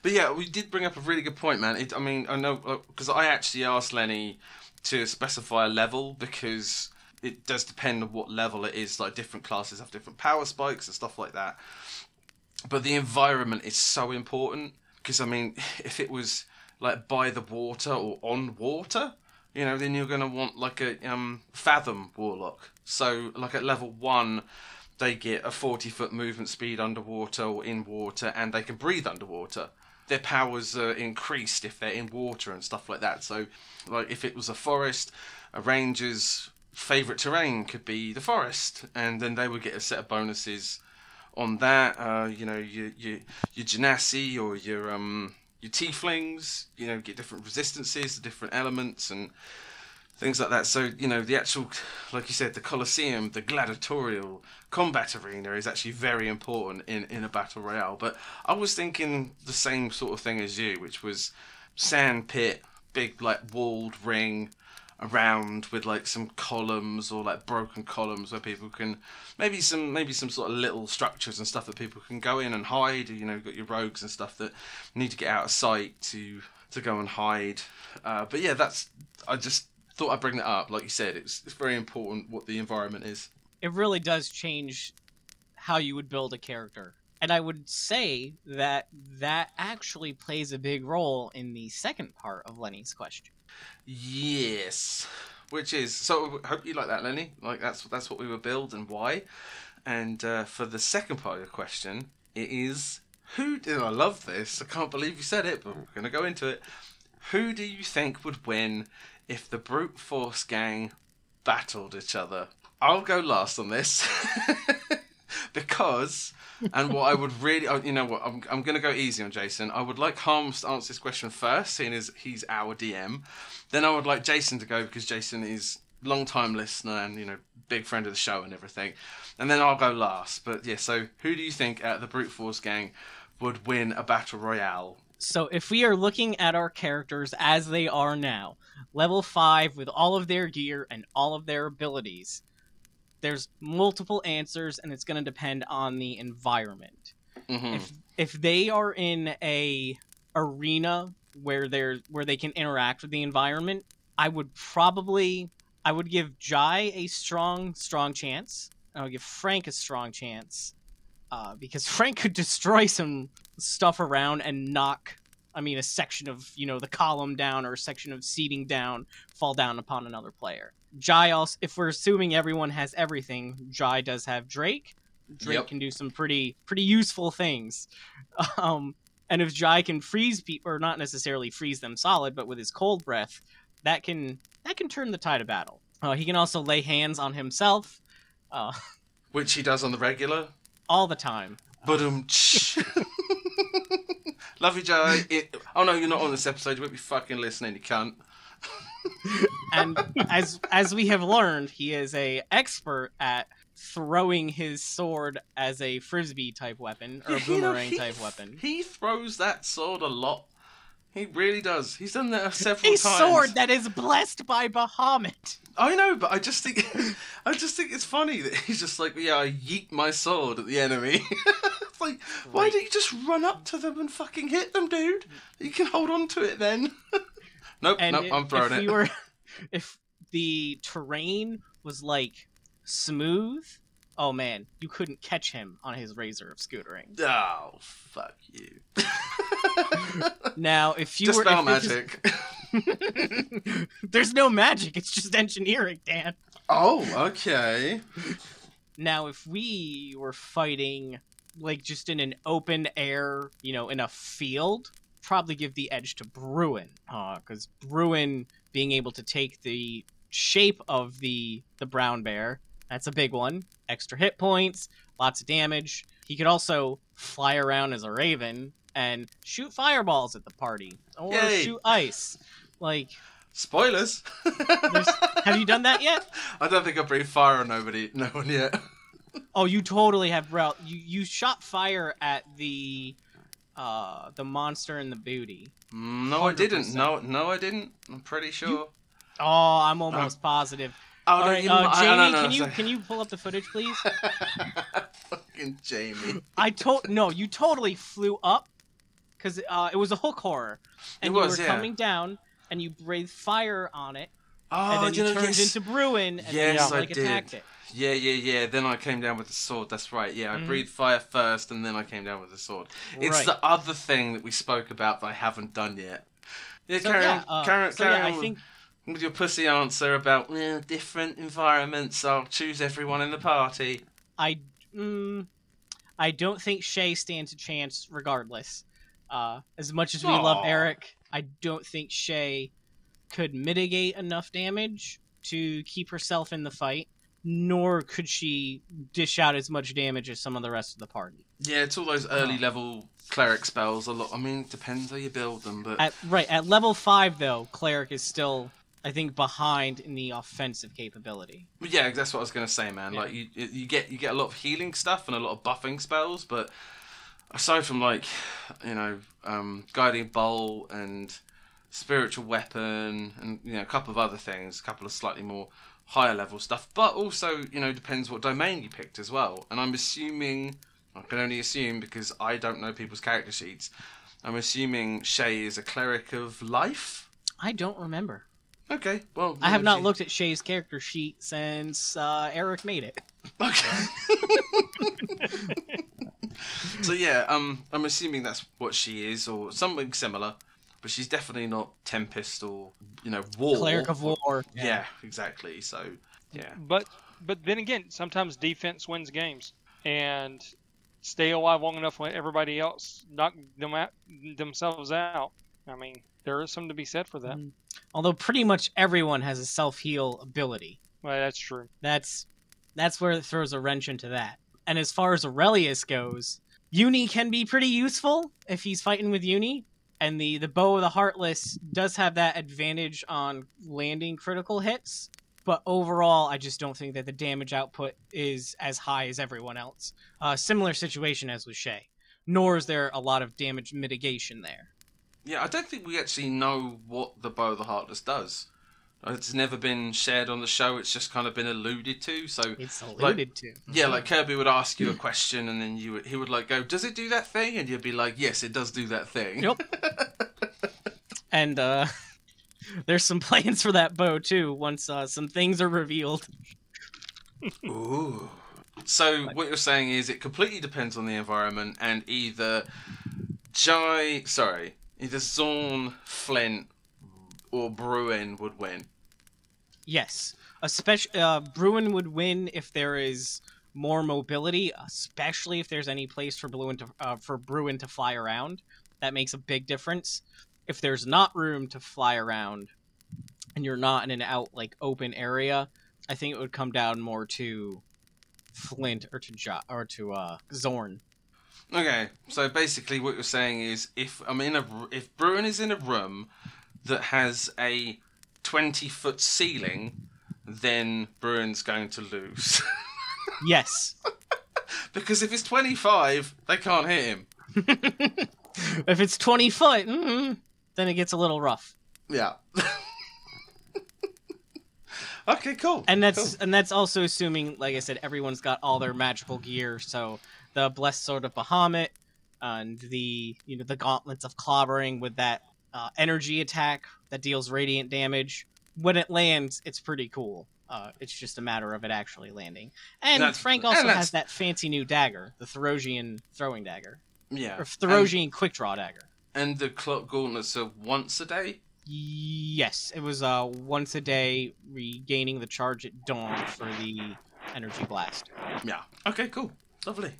But yeah, we did bring up a really good point, man. It, I mean, I know because I actually asked Lenny to specify a level because it does depend on what level it is. Like different classes have different power spikes and stuff like that. But the environment is so important because I mean, [SIGHS] if it was like by the water or on water, you know, then you're gonna want like a um fathom warlock. So like at level one, they get a 40 foot movement speed underwater or in water, and they can breathe underwater. Their powers are increased if they're in water and stuff like that. So, like if it was a forest, a ranger's favorite terrain could be the forest, and then they would get a set of bonuses on that. Uh, you know, your your your genasi or your um your tieflings, you know, get different resistances to different elements and things like that. So, you know, the actual, like you said, the Colosseum, the gladiatorial combat arena is actually very important in, in a battle royale. But I was thinking the same sort of thing as you, which was sand pit, big like walled ring around with like some columns or like broken columns where people can maybe some maybe some sort of little structures and stuff that people can go in and hide you know you've got your rogues and stuff that need to get out of sight to to go and hide uh, but yeah that's i just thought I'd bring that up. Like you said, it's it's very important what the environment is. It really does change how you would build a character. And I would say that that actually plays a big role in the second part of Lenny's question. Yes, which is so. Hope you like that, Lenny. Like that's that's what we were build and why. And uh, for the second part of your question, it is who did I love this? I can't believe you said it, but we're gonna go into it. Who do you think would win if the brute force gang battled each other? I'll go last on this [LAUGHS] because, and what I would really, oh, you know what, I'm, I'm going to go easy on Jason. I would like Harms to answer this question first, seeing as he's our DM. Then I would like Jason to go because Jason is long time listener and you know big friend of the show and everything. And then I'll go last. But yeah, so who do you think of the brute force gang would win a battle royale? So if we are looking at our characters as they are now, level 5 with all of their gear and all of their abilities, there's multiple answers and it's going to depend on the environment. Mm-hmm. If if they are in a arena where they're where they can interact with the environment, I would probably I would give Jai a strong strong chance. I would give Frank a strong chance. Uh, because [LAUGHS] Frank could destroy some stuff around and knock I mean a section of, you know, the column down or a section of seating down fall down upon another player. Jai also if we're assuming everyone has everything, Jai does have Drake. Drake Yep. can do some pretty pretty useful things. [LAUGHS] Um And if Jai can freeze people, or not necessarily freeze them solid, but with his cold breath, that can that can turn the tide of battle. Uh, he can also lay hands on himself uh, [LAUGHS] Which he does on the regular. all the time. But um, [LAUGHS] love you, Joe. It, oh no, you're not on this episode. You won't be fucking listening, you cunt. And as as we have learned, he is a expert at throwing his sword as a frisbee type weapon or a Yeah, boomerang he- type weapon. He throws that sword a lot. He really does. He's done that several A times. sword that is blessed by Bahamut. I know, but I just think [LAUGHS] I just think it's funny that he's just like, yeah, I yeet my sword at the enemy. [LAUGHS] it's like, why don't you just run up to them and fucking hit them, dude? You can hold on to it then. [LAUGHS] nope, And nope, i- I'm throwing if it. we were, [LAUGHS] if the terrain was like smooth, oh man, you couldn't catch him on his razor of scootering. Oh, fuck you. Now, if you just were if it magic. [LAUGHS] there's no magic; it's just engineering, Dan. oh, okay. Now, if we were fighting like just in an open air, you know, in a field, probably give the edge to Bruin, uh, because Bruin being able to take the shape of the the brown bear, that's a big one. Extra hit points, lots of damage. He could also fly around as a raven and shoot fireballs at the party or Yay. shoot ice. Like, Spoilers. Have you done that yet? [LAUGHS] I don't think I breathed fire on nobody, no one yet. Oh, you totally have, bro. You you shot fire at the uh the monster and the booty. Mm, No, I didn't. No, no, I didn't. I'm pretty sure. Oh, I'm almost positive. Oh, All no, right, you- uh, Jamie, no, no, can you sorry. can you pull up the footage, please? [LAUGHS] Fucking Jamie. I told no, you totally flew up because uh, it was a hook horror, and It was, you were yeah. coming down, and you breathed fire on it, Oh, and then you know, turned yes. into Bruin, and Yes, then you, I like did. attacked it. Yeah, yeah, yeah. Then I came down with the sword. That's right. Yeah, I Mhm. breathed fire first, and then I came down with the sword. It's Right. the other thing that we spoke about that I haven't done yet. Yeah, So, carry yeah, uh, carry, so, carry yeah, I with- think with your pussy answer about eh, different environments. I'll choose everyone in the party. I mm, I don't think Shay stands a chance regardless. Uh, as much as we love Eric, I don't think Shay could mitigate enough damage to keep herself in the fight, nor could she dish out as much damage as some of the rest of the party. Yeah, it's all those early Oh. level cleric spells. A lot. I mean, it depends how you build them, but At right at level five though, cleric is still I think behind in the offensive capability. But yeah, that's what I was gonna say, man. Yeah. Like you, you get you get a lot of healing stuff and a lot of buffing spells, but aside from like, you know, um, guiding bolt and spiritual weapon and you know a couple of other things, a couple of slightly more higher level stuff, but also you know depends what domain you picked as well. And I'm assuming I can only assume because I don't know people's character sheets. I'm assuming Shay is a cleric of life. I don't remember. Okay, well I have not she- looked at Shay's character sheet since uh, Eric made it. Okay. [LAUGHS] so yeah, um, I'm assuming that's what she is, or something similar, but she's definitely not Tempest or you know War. Cleric of War. Yeah, exactly. So yeah, But but then again, sometimes defense wins games, and stay alive long enough when everybody else knock them out, themselves out. I mean, there is something to be said for that. Mm. Although pretty much everyone has a self heal ability. Well, that's true. That's that's where it throws a wrench into that. And as far as Aurelius goes, Uni can be pretty useful if he's fighting with Uni. And the, the Bow of the Heartless does have that advantage on landing critical hits. But overall, I just don't think that the damage output is as high as everyone else. Uh, similar situation as with Shay. Nor is there a lot of damage mitigation there. yeah. I don't think we actually know what the Bow of the Heartless does. It's never been shared on the show. It's just kind of been alluded to. So It's alluded to. yeah, like Kirby would ask you a question, and then you would, he would like go, "Does it do that thing?" And you'd be like, "Yes, it does do that thing." Yep. [LAUGHS] and uh [LAUGHS] there's some plans for that bow too once uh, some things are revealed [LAUGHS] Ooh. So what you're saying is it completely depends on the environment, and either Jai, sorry, either Zorn, Flint, or Bruin would win. yes especially uh bruin would win if there is more mobility especially if there's any place for bruin to uh, for bruin to fly around that makes a big difference. If there's not room to fly around, and you're not in an out like open area, I think it would come down more to Flint or to jo- or to uh, Zorn. Okay, so basically what you're saying is if I'm in a if Bruin is in a room that has a 20 foot ceiling, then Bruin's going to lose. [LAUGHS] Yes. because if it's 25, they can't hit him. [LAUGHS] if it's 20 foot, mm, then it gets a little rough. Yeah. [LAUGHS] okay, cool. And that's Cool. and that's also assuming, like I said, everyone's got all their magical gear. So the blessed sword of Bahamut and the you know the gauntlets of clobbering with that uh, energy attack that deals radiant damage. When it lands, it's pretty cool. Uh, it's just a matter of it actually landing. And That's- Frank also that's- has that fancy new dagger, the Therosian throwing dagger, yeah. or Therosian quick draw dagger. And, and the clock gauntlets are once a day. Yes, it was uh, once a day, regaining the charge at dawn for the energy blast. Yeah. Okay, cool. Lovely.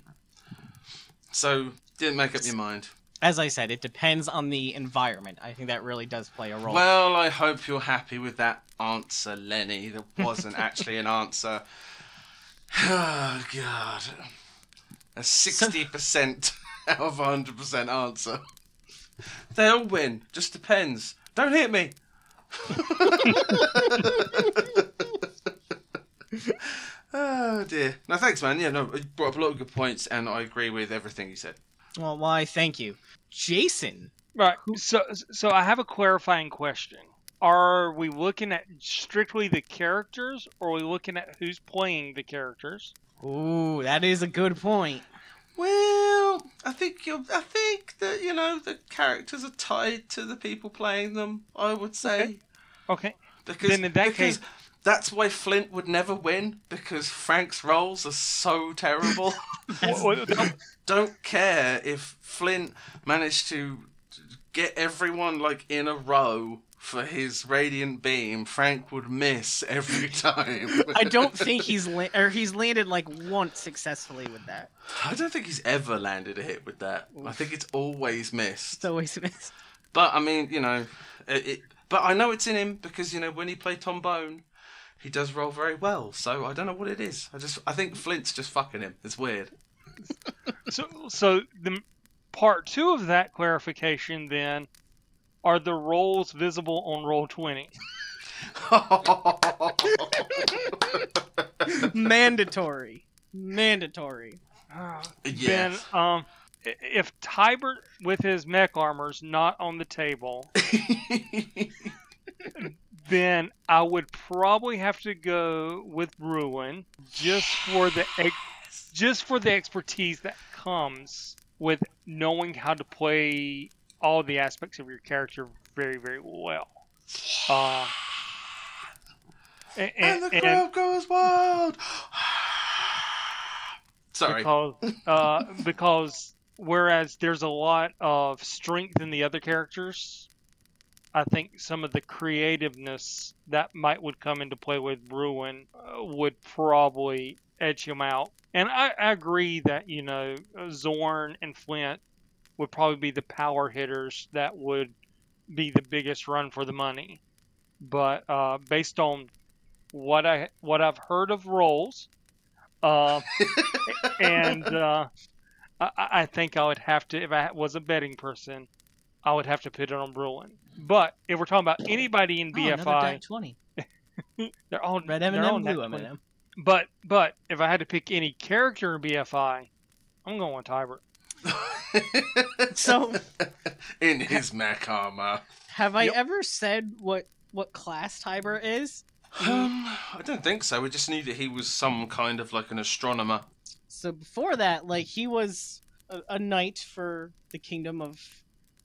So, didn't make up your mind. As I said, it depends on the environment. I think that really does play a role. Well, I hope you're happy with that answer, Lenny. There wasn't [LAUGHS] actually an answer. [SIGHS] Oh, God. A 60% out [LAUGHS] of 100% answer. They'll win. Just depends. Don't hit me. [LAUGHS] oh, dear. No, thanks, man. Yeah, no, you brought up a lot of good points, and I agree with everything you said. Well, why? Thank you, Jason. Right. So, so I have a clarifying question. Are we looking at strictly the characters, or are we looking at who's playing the characters? Ooh, that is a good point. Well, I think you I think that you know the characters are tied to the people playing them. I would say Okay. Okay. because Then in that because case- that's why Flint would never win because Frank's rolls are so terrible. [LAUGHS] Well, well, Don't care if Flint managed to get everyone like in a row for his radiant beam. Frank would miss every [LAUGHS] time. I don't think he's la- or he's landed like once successfully with that. I don't think he's ever landed a hit with that. I think it's always missed. It's always missed. But I mean, you know, it, it, but I know it's in him because you know when he played Tom Bone, he does roll very well. So I don't know what it is. I just I think Flint's just fucking him. It's weird. [LAUGHS] so, so the part two of that clarification then are the rolls visible on Roll20? [LAUGHS] [LAUGHS] Mandatory. Mandatory. Then, yes. um, if Tybert with his mech armor's not on the table, then I would probably have to go with Bruin just for the ex- just for the expertise that comes with knowing how to play all the aspects of your character very very well. Uh, a- and the and- crowd goes wild. [SIGHS] Sorry. because uh, because whereas there's a lot of strength in the other characters, I think some of the creativeness that might would come into play with Bruin uh, would probably edge him out. And I, I agree that you know Zorn and Flint would probably be the power hitters that would be the biggest run for the money. But uh, based on what I what I've heard of roles, uh, [LAUGHS] and uh, I, I think I would have to, if I was a betting person, I would have to put it on Bruin. But if we're talking about anybody in Oh, another BFI, Dak 20. [LAUGHS] they're all Red they're all M&M, blue net- M&M. But but if I had to pick any character in BFI, I'm going with Tybert. [LAUGHS] So, in his mech armor. have I Yep. ever said what what class Tiber is? Um, I don't think so. We just knew that he was some kind of like an astronomer. So before that, like he was a, a knight for the kingdom of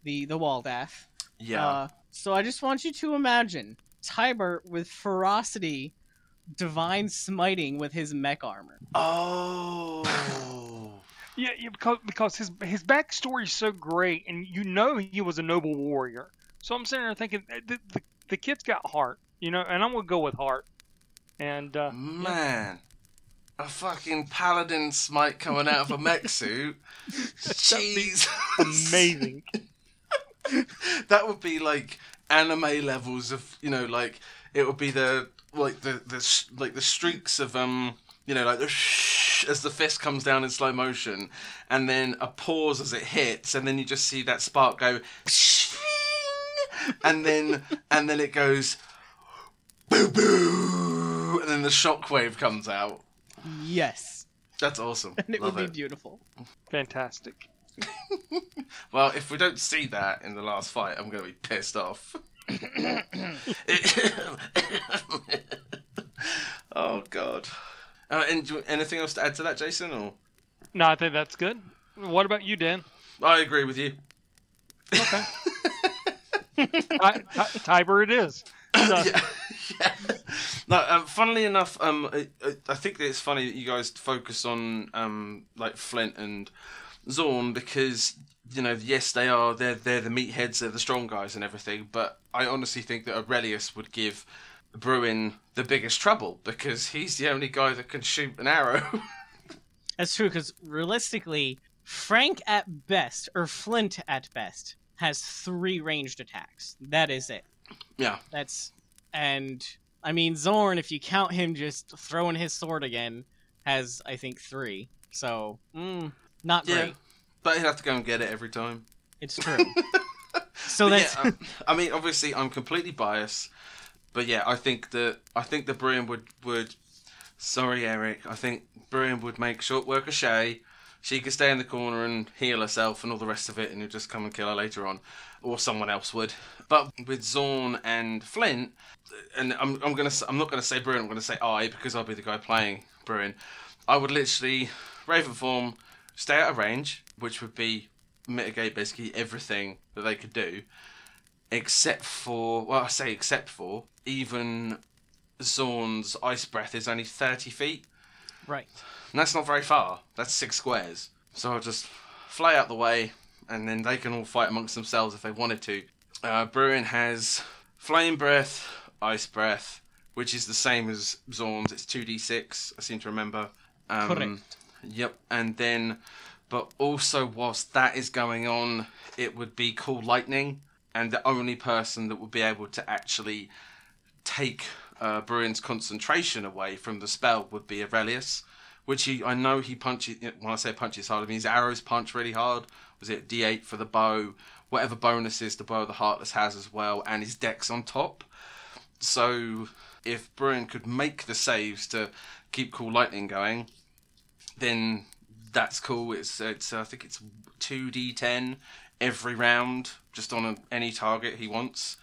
the the Waldath. Yeah. Uh, so I just want you to imagine Tiber with ferocity, divine smiting with his mech armor. oh. [LAUGHS] Yeah, yeah because because his his backstory is so great, and you know he was a noble warrior. So I'm sitting there thinking eh, the the, the kid's got heart, you know, and I'm gonna go with heart. And uh, Man. A fucking paladin smite coming out of a mech [LAUGHS] suit. That'd Jeez. amazing. [LAUGHS] [LAUGHS] that would be like anime levels of you know like it would be the like the the like the streaks of um you know like the shh as the fist comes down in slow motion and then a pause as it hits and then you just see that spark go [LAUGHS] and then and then it goes boo boo and then the shockwave comes out Yes, that's awesome [LAUGHS] and it Love would be beautiful. Fantastic. [LAUGHS] Well, if we don't see that in the last fight, I'm going to be pissed off. [COUGHS] oh God. Uh, and do anything else to add to that, Jason? Or No, I think that's good. What about you, Dan? I agree with you. Okay. [LAUGHS] Ti- ti- Tiber it is. [COUGHS] So, yeah. yeah. No, um, funnily enough, um, I, I- I think it's funny that you guys focus on um, like Flint and Zorn because you know, yes, they are they're they're the meatheads, they're the strong guys and everything. But I honestly think that Aurelius would give Bruin the biggest trouble because he's the only guy that can shoot an arrow. [LAUGHS] That's true, because realistically, Frank at best, or Flint at best, has three ranged attacks. That is it. yeah, That's and I mean Zorn, if you count him just throwing his sword again, has I think three. So mm, not yeah. great. But he'd have to go and get it every time. It's true. [LAUGHS] so that's yeah, um, I mean, obviously, I'm completely biased, but yeah, I think that I think that Brian would would. Sorry, Eric. I think Brian would make short work of Shay. She could stay in the corner and heal herself and all the rest of it, and he'd just come and kill her later on, or someone else would. But with Zorn and Flint, and I'm I'm gonna I'm not gonna say Bruin. I'm gonna say I because I'll be the guy playing Bruin. I would literally Raven form, stay out of range, which would be mitigate basically everything that they could do, except for well, I say except for even Zorn's ice breath is only thirty feet, right. and that's not very far. That's six squares. So I'll just fly out the way, and then they can all fight amongst themselves if they wanted to. Uh, Bruin has flame breath, ice breath, which is the same as Zorn's. It's two d six. I seem to remember. Um, Correct. Yep, and then, but also whilst that is going on, it would be call lightning, and the only person that would be able to actually take uh, Bruin's concentration away from the spell would be Aurelius, which he I know he punches. When I say punches hard, I mean his arrows punch really hard. Was it D8 for the bow? Whatever bonuses the bow of the Heartless has as well, and his dex on top. So if Bruin could make the saves to keep call lightning going, then that's cool. It's it's I think it's two d10 every round, just on a, any target he wants,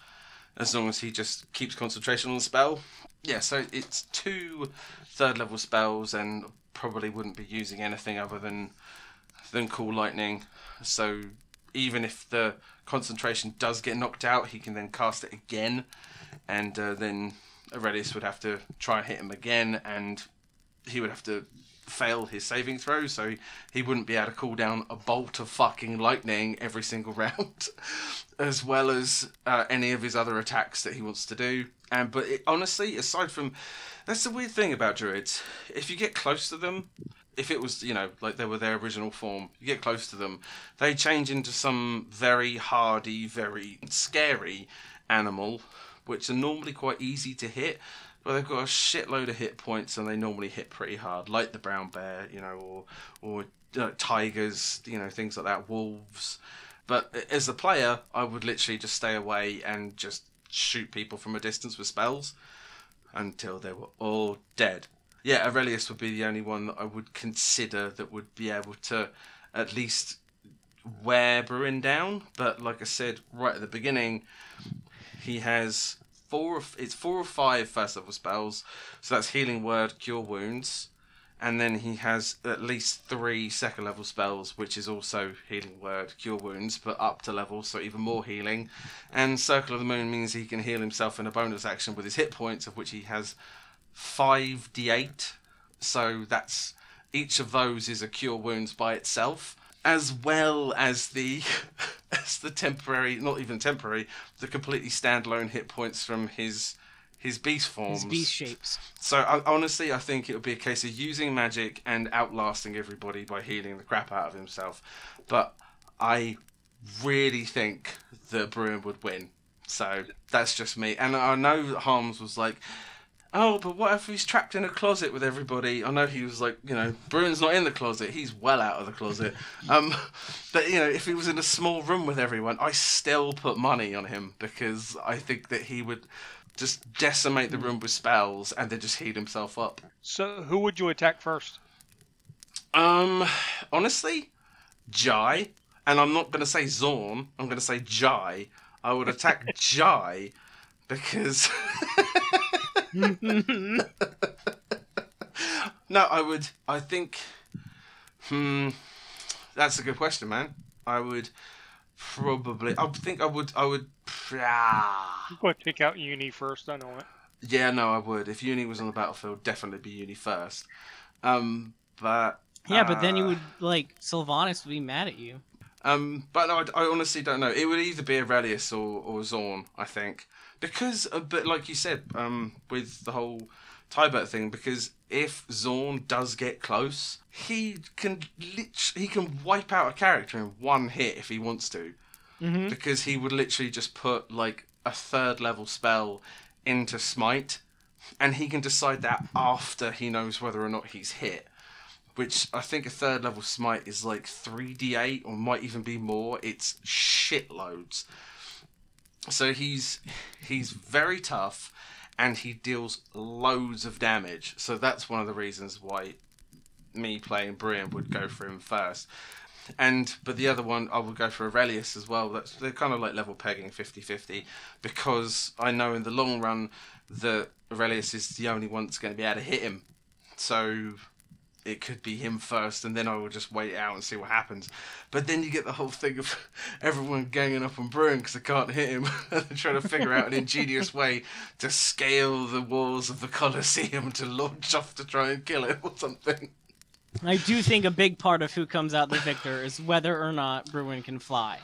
as long as he just keeps concentration on the spell. Yeah, so it's two third level spells, and probably wouldn't be using anything other than than call lightning. So even if the concentration does get knocked out, he can then cast it again, and uh, then Aurelius would have to try and hit him again, and he would have to fail his saving throw, so he wouldn't be able to call down a bolt of fucking lightning every single [LAUGHS] round, as well as uh, any of his other attacks that he wants to do. And but it, honestly, aside from that's the weird thing about druids. If you get close to them, if it was you know like they were their original form, you get close to them, they change into some very hardy, very scary animal, which are normally quite easy to hit. But they've got a shitload of hit points, and they normally hit pretty hard, like the brown bear, you know, or or uh, tigers, you know, things like that, wolves. But as a player, I would literally just stay away and just shoot people from a distance with spells until they were all dead. Yeah, Aurelius would be the only one that I would consider that would be able to at least wear Bruin down. But like I said right at the beginning, he has four. Of, it's four or five first level spells. So that's healing word, cure wounds, and then he has at least three second level spells, which is also healing word, cure wounds, but up to level, so even more healing. And circle of the moon means he can heal himself in a bonus action with his hit points, of which he has five d8. So that's each of those is a cure wounds by itself as well as the [LAUGHS] as the temporary not even temporary the completely standalone hit points from his his beast forms His beast shapes. so I, honestly i think it would be a case of using magic and outlasting everybody by healing the crap out of himself but i really think that Bruin would win. So that's just me. And I know that Harms was like, oh, but what if he's trapped in a closet with everybody? I know he was like, you know, Bruin's not in the closet. He's well out of the closet. [LAUGHS] Um, but, you know, if he was in a small room with everyone, I still put money on him because I think that he would just decimate the room with spells and then just heat himself up. So, who would you attack first? Um, honestly, Jai. And I'm not going to say Zorn. I'm going to say Jai. I would attack [LAUGHS] Jai because. [LAUGHS] no, I would. I think. Hmm. That's a good question, man. I would probably. I think I would. I would. Ah. I'm going to take out Uni first. I know it. Yeah, no, I would. If Uni was on the battlefield, definitely be Uni first. Um, but Yeah, but then you uh, would like Sylvanas would be mad at you. Um, but no, I, I honestly don't know. It would either be Aurelius or, or Zorn, I think, because a bit like you said, um, with the whole Tybert thing. Because if Zorn does get close, he can lit- he can wipe out a character in one hit if he wants to. Mm-hmm. Because he would literally just put like a third level spell into Smite, and he can decide that after he knows whether or not he's hit which I think a third level smite is like 3d8 or might even be more. It's shitloads. So he's he's very tough and he deals loads of damage. So that's one of the reasons why me playing Bruin would go for him first. And but the other one I would go for Aurelius as well. That's they're kind of like level pegging 50-50 because I know in the long run that Aurelius is the only one that's going to be able to hit him. So it could be him first, and then I will just wait out and see what happens. But then you get the whole thing of [LAUGHS] everyone ganging up on Bruin because they can't hit him, [LAUGHS] and trying to figure out an ingenious way to scale the walls of the Colosseum to launch off to try and kill him or something. I do think a big part of who comes out the victor is whether or not Bruin can fly.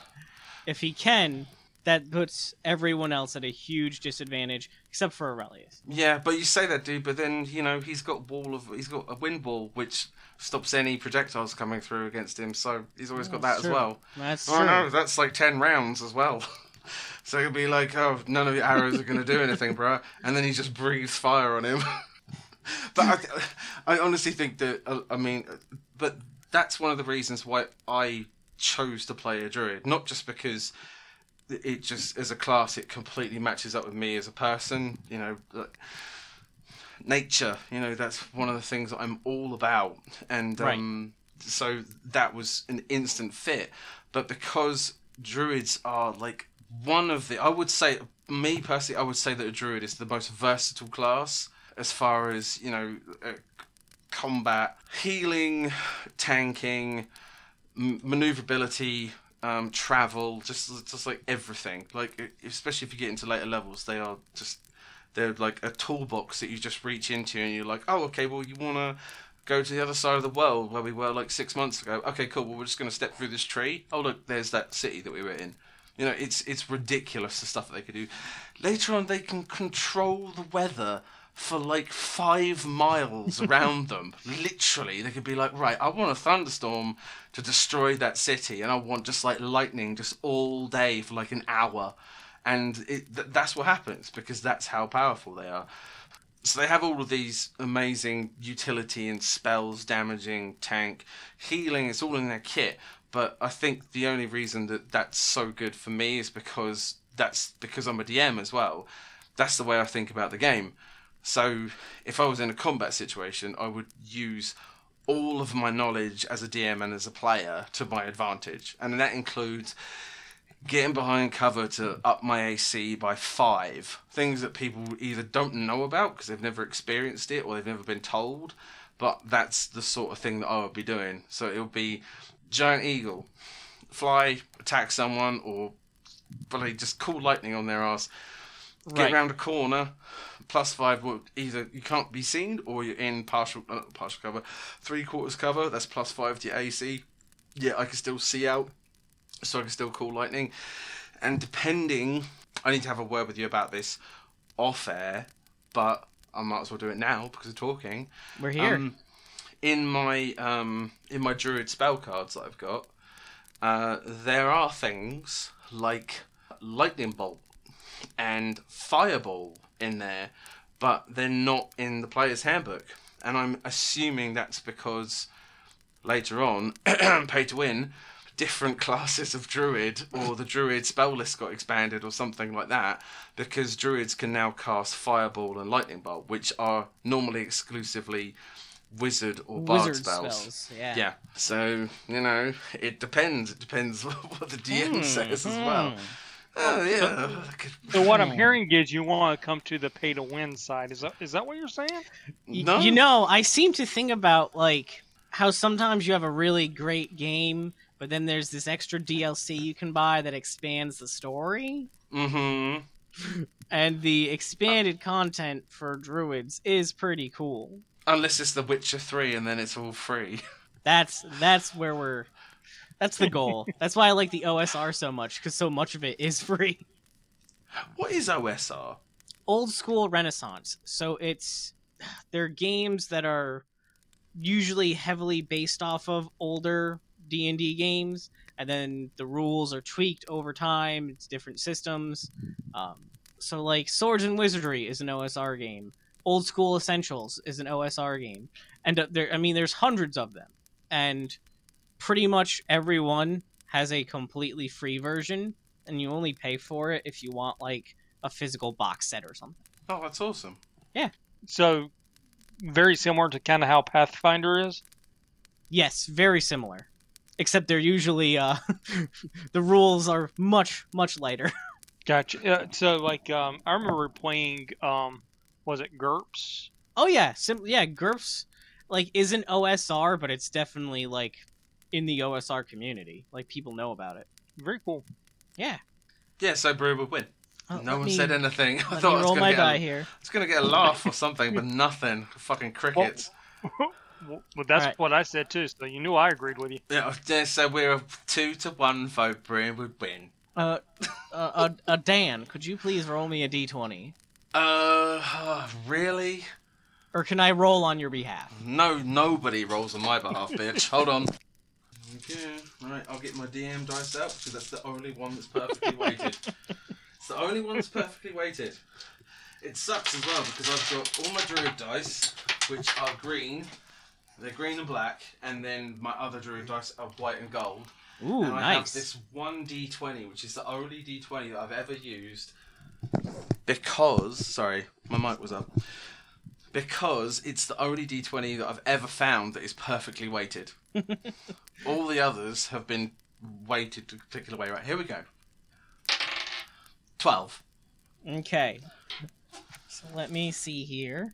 If he can, that puts everyone else at a huge disadvantage, except for Aurelius. Yeah, but you say that, dude. But then you know he's got wall of he's got a wind wall which stops any projectiles coming through against him. So he's always got that as true. well. That's Oh true. no, that's like ten rounds as well. [LAUGHS] so it'd be like, oh, none of your arrows are going to do [LAUGHS] anything, bro. And then he just breathes fire on him. [LAUGHS] but I, I honestly think that uh, I mean, uh, but that's one of the reasons why I chose to play a druid, not just because it just as a class it completely matches up with me as a person. You know, like nature. You know, that's one of the things that I'm all about, and Right. um, so that was an instant fit. But because druids are like one of the, I would say, me personally, I would say that a druid is the most versatile class as far as you know, uh, combat, healing, tanking, m- maneuverability. Um, travel, just just like everything. Like especially if you get into later levels, they are just they're like a toolbox that you just reach into and you're like, oh, okay, well, you want to go to the other side of the world where we were like six months ago. Okay, cool. Well, we're just going to step through this tree. Oh, look, there's that city that we were in. You know, it's it's ridiculous the stuff that they could do. Later on, they can control the weather for like five miles around them. Literally, they could be like, right, I want a thunderstorm to destroy that city, and I want just like lightning just all day for like an hour and it, th- that's what happens because that's how powerful they are. So they have all of these amazing utility and spells, damaging, tank, healing. It's all in their kit. But I think the only reason that that's so good for me is because that's because I'm a DM as well. That's the way I think about the game. So if I was in a combat situation, I would use all of my knowledge as a DM and as a player to my advantage, and that includes getting behind cover to up my AC by five. Things that people either don't know about because they've never experienced it or they've never been told. But that's the sort of thing that I would be doing. So it would be giant eagle, fly, attack someone, or bloody just call lightning on their ass. Get around a corner. Plus five will either you can't be seen or you're in partial uh, partial cover, three quarters cover. That's plus five to your AC. Yeah, I can still see out so I can still call lightning. And depending, I need to have a word with you about this off air, but I might as well do it now because we're talking. We're here. Um, in my um, in my druid spell cards that I've got, uh, there are things like lightning bolt and fireball in there, but they're not in the player's handbook. And I'm assuming that's because later on, [CLEARS THROAT] pay to win, different [LAUGHS] classes of druid or the druid spell list got expanded or something like that because druids can now cast fireball and lightning bolt, which are normally exclusively wizard or bard Wizard spells. spells. Yeah. Yeah. So, you know, it depends. It depends [LAUGHS] what the DM hmm, says as hmm. well. Hmm. Oh, yeah. I [LAUGHS] So what I'm hearing is you want to come to the pay to win side. Is that is that what you're saying? No. You know, I seem to think about like how sometimes you have a really great game, but then there's this extra DLC you can buy that expands the story. Mm-hmm. [LAUGHS] And the expanded content for druids is pretty cool. Unless it's The Witcher 3 and then it's all free. [LAUGHS] That's that's where we're that's the goal. that's why I like the OSR so much cuz so much of it is [LAUGHS] free. What is OSR? Old school renaissance. So it's they're games that are usually heavily based off of older D&D games and then the rules are tweaked over time. It's different systems. Um, so like Swords and Wizardry is an OSR game. Old School Essentials is an OSR game, and uh, there I mean there's hundreds of them, and pretty much everyone has a completely free version, and you only pay for it if you want like a physical box set or something. Oh, that's awesome. Yeah. So very similar to kind of how Pathfinder is. Yes, very similar, except they're usually uh, [LAUGHS] the rules are much much lighter. [LAUGHS] Gotcha. Uh, so like um, I remember playing um, was it GURPS? Oh yeah, sim- yeah, GURPS like isn't OSR, but it's definitely like in the OSR community. Like people know about it. Very cool. Yeah. Yeah, so Brew would win. Oh, no one me- said anything. [LAUGHS] I Let thought me I was roll going my to get die a, here. It's going to get a laugh or something, but nothing. Fucking crickets. [LAUGHS] Well, well, that's Alright. what I said too. So you knew I agreed with you. Yeah, yeah, so we're a two to one vote. Brew would win. Uh, uh, uh, uh, Dan, could you please roll me a d20, Uh, [SIGHS] really? or can I roll on your behalf? No, nobody rolls on my behalf, bitch. Hold on. Okay, alright, I'll get my DM dice out because that's the only one that's perfectly [LAUGHS] weighted. It's the only one that's perfectly weighted. It sucks as well because I've got all my druid dice, which are green. They're green and black, and then my other druid dice are white and gold. Ooh, and I have this one d20, which is the only d20 that I've ever used. Because, sorry, my mic was up. Because it's the only d20 that I've ever found that is perfectly weighted. [LAUGHS] All the others have been weighted a particular way. Right, here we go. 12. Okay. So let me see here.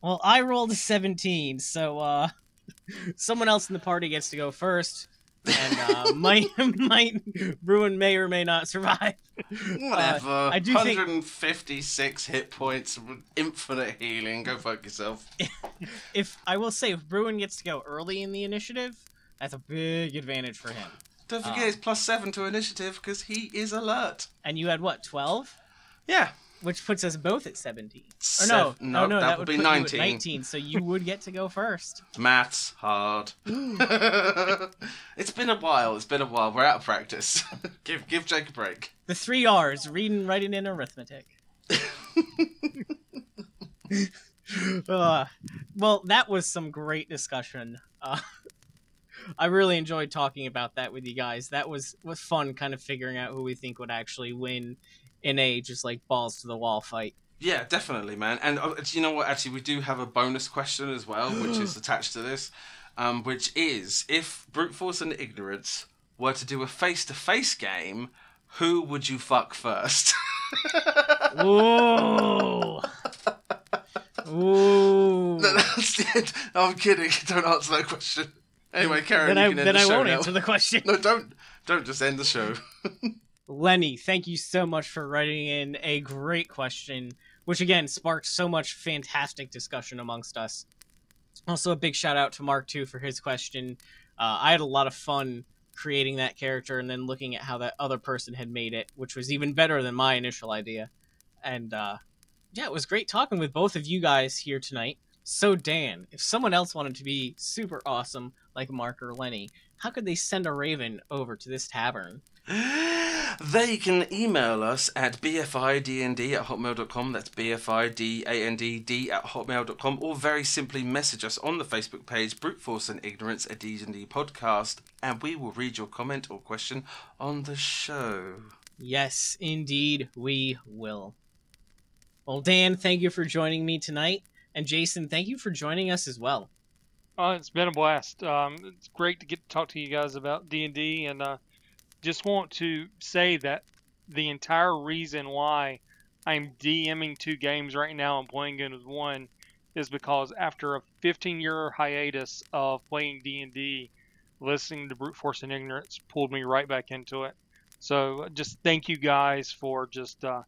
Well, I rolled a 17, so uh [LAUGHS] someone else in the party gets to go first. And uh [LAUGHS] might might Bruin may or may not survive. Whatever. Uh, I do think- 156 hit points, infinite healing. Go fuck yourself. [LAUGHS] If I will say if Bruin gets to go early in the initiative, that's a big advantage for him. Don't forget Ah. it's plus 7 to initiative because he is alert. And you had what, 12? Yeah. Which puts us both at 17. Or Sev- no, no, no, no, that that, would would be put 19. You at 19, so you would get to go first. [LAUGHS] Maths hard. [GASPS] [LAUGHS] it's been a while. It's been a while. We're out of practice. [LAUGHS] give give Jake a break. The three R's: reading, writing, and arithmetic. uh, well, that was some great discussion. Uh, I really enjoyed talking about that with you guys. That was was fun, kind of figuring out who we think would actually win in a just like balls to the wall fight. Yeah, definitely, man. And uh, you know what? Actually, we do have a bonus question as well, which is [GASPS] attached to this, um, which is if brute force and ignorance were to do a face-to-face game, who would you fuck first? Ooh, [LAUGHS] ooh. No, that's it. I'm kidding. [LAUGHS] Don't answer that question. Anyway, Karen, then you I end then the I show won't now. answer the question. No, don't. Don't just end the show. [LAUGHS] Lenny, thank you so much for writing in a great question, which again sparked so much fantastic discussion amongst us. Also, a big shout out to Mark too for his question. Uh, I had a lot of fun creating that character and then looking at how that other person had made it, which was even better than my initial idea. And uh, yeah, it was great talking with both of you guys here tonight. So, Dan, if someone else wanted to be super awesome like Mark or Lenny, how could they send a raven over to this tavern? [LAUGHS] They can email us at bfidnd at hotmail.com. That's bfidand at hotmail.com. Or very simply message us on the Facebook page, Brute Force and Ignorance, a D&D podcast, and we will read your comment or question on the show. Yes, indeed, we will. Well, Dan, thank you for joining me tonight. And Jason, thank you for joining us as well. Oh, it's been a blast. Um, it's great to get to talk to you guys about D and D, and uh, just want to say that the entire reason why I'm DMing two games right now and playing games one is because after a 15 year hiatus of playing D and D, listening to Brute Force and Ignorance pulled me right back into it. So just thank you guys for just uh,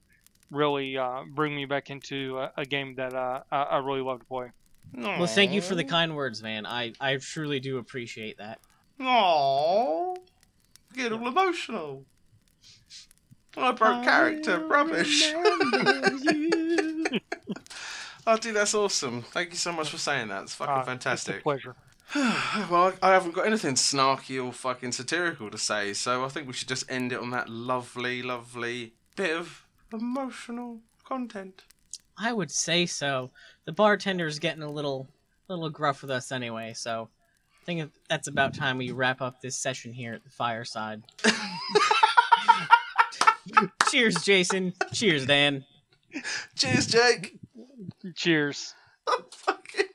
really uh, bringing me back into a, a game that uh, I, I really love to play. Well, thank you for the kind words, man. I, I truly do appreciate that. Aww. Get all emotional. I broke character. Rubbish. [LAUGHS] oh, dude, that's awesome. Thank you so much for saying that. It's fucking Uh, It's fantastic. a pleasure. [SIGHS] well, I I haven't got anything snarky or fucking satirical to say, so I think we should just end it on that lovely, lovely bit of emotional content. I would say so. The bartender's getting a little little gruff with us anyway, so I think that's about time we wrap up this session here at the fireside. [LAUGHS] Cheers, Jason. Cheers, Dan. Cheers, Jake. Cheers. [LAUGHS] Oh, fucking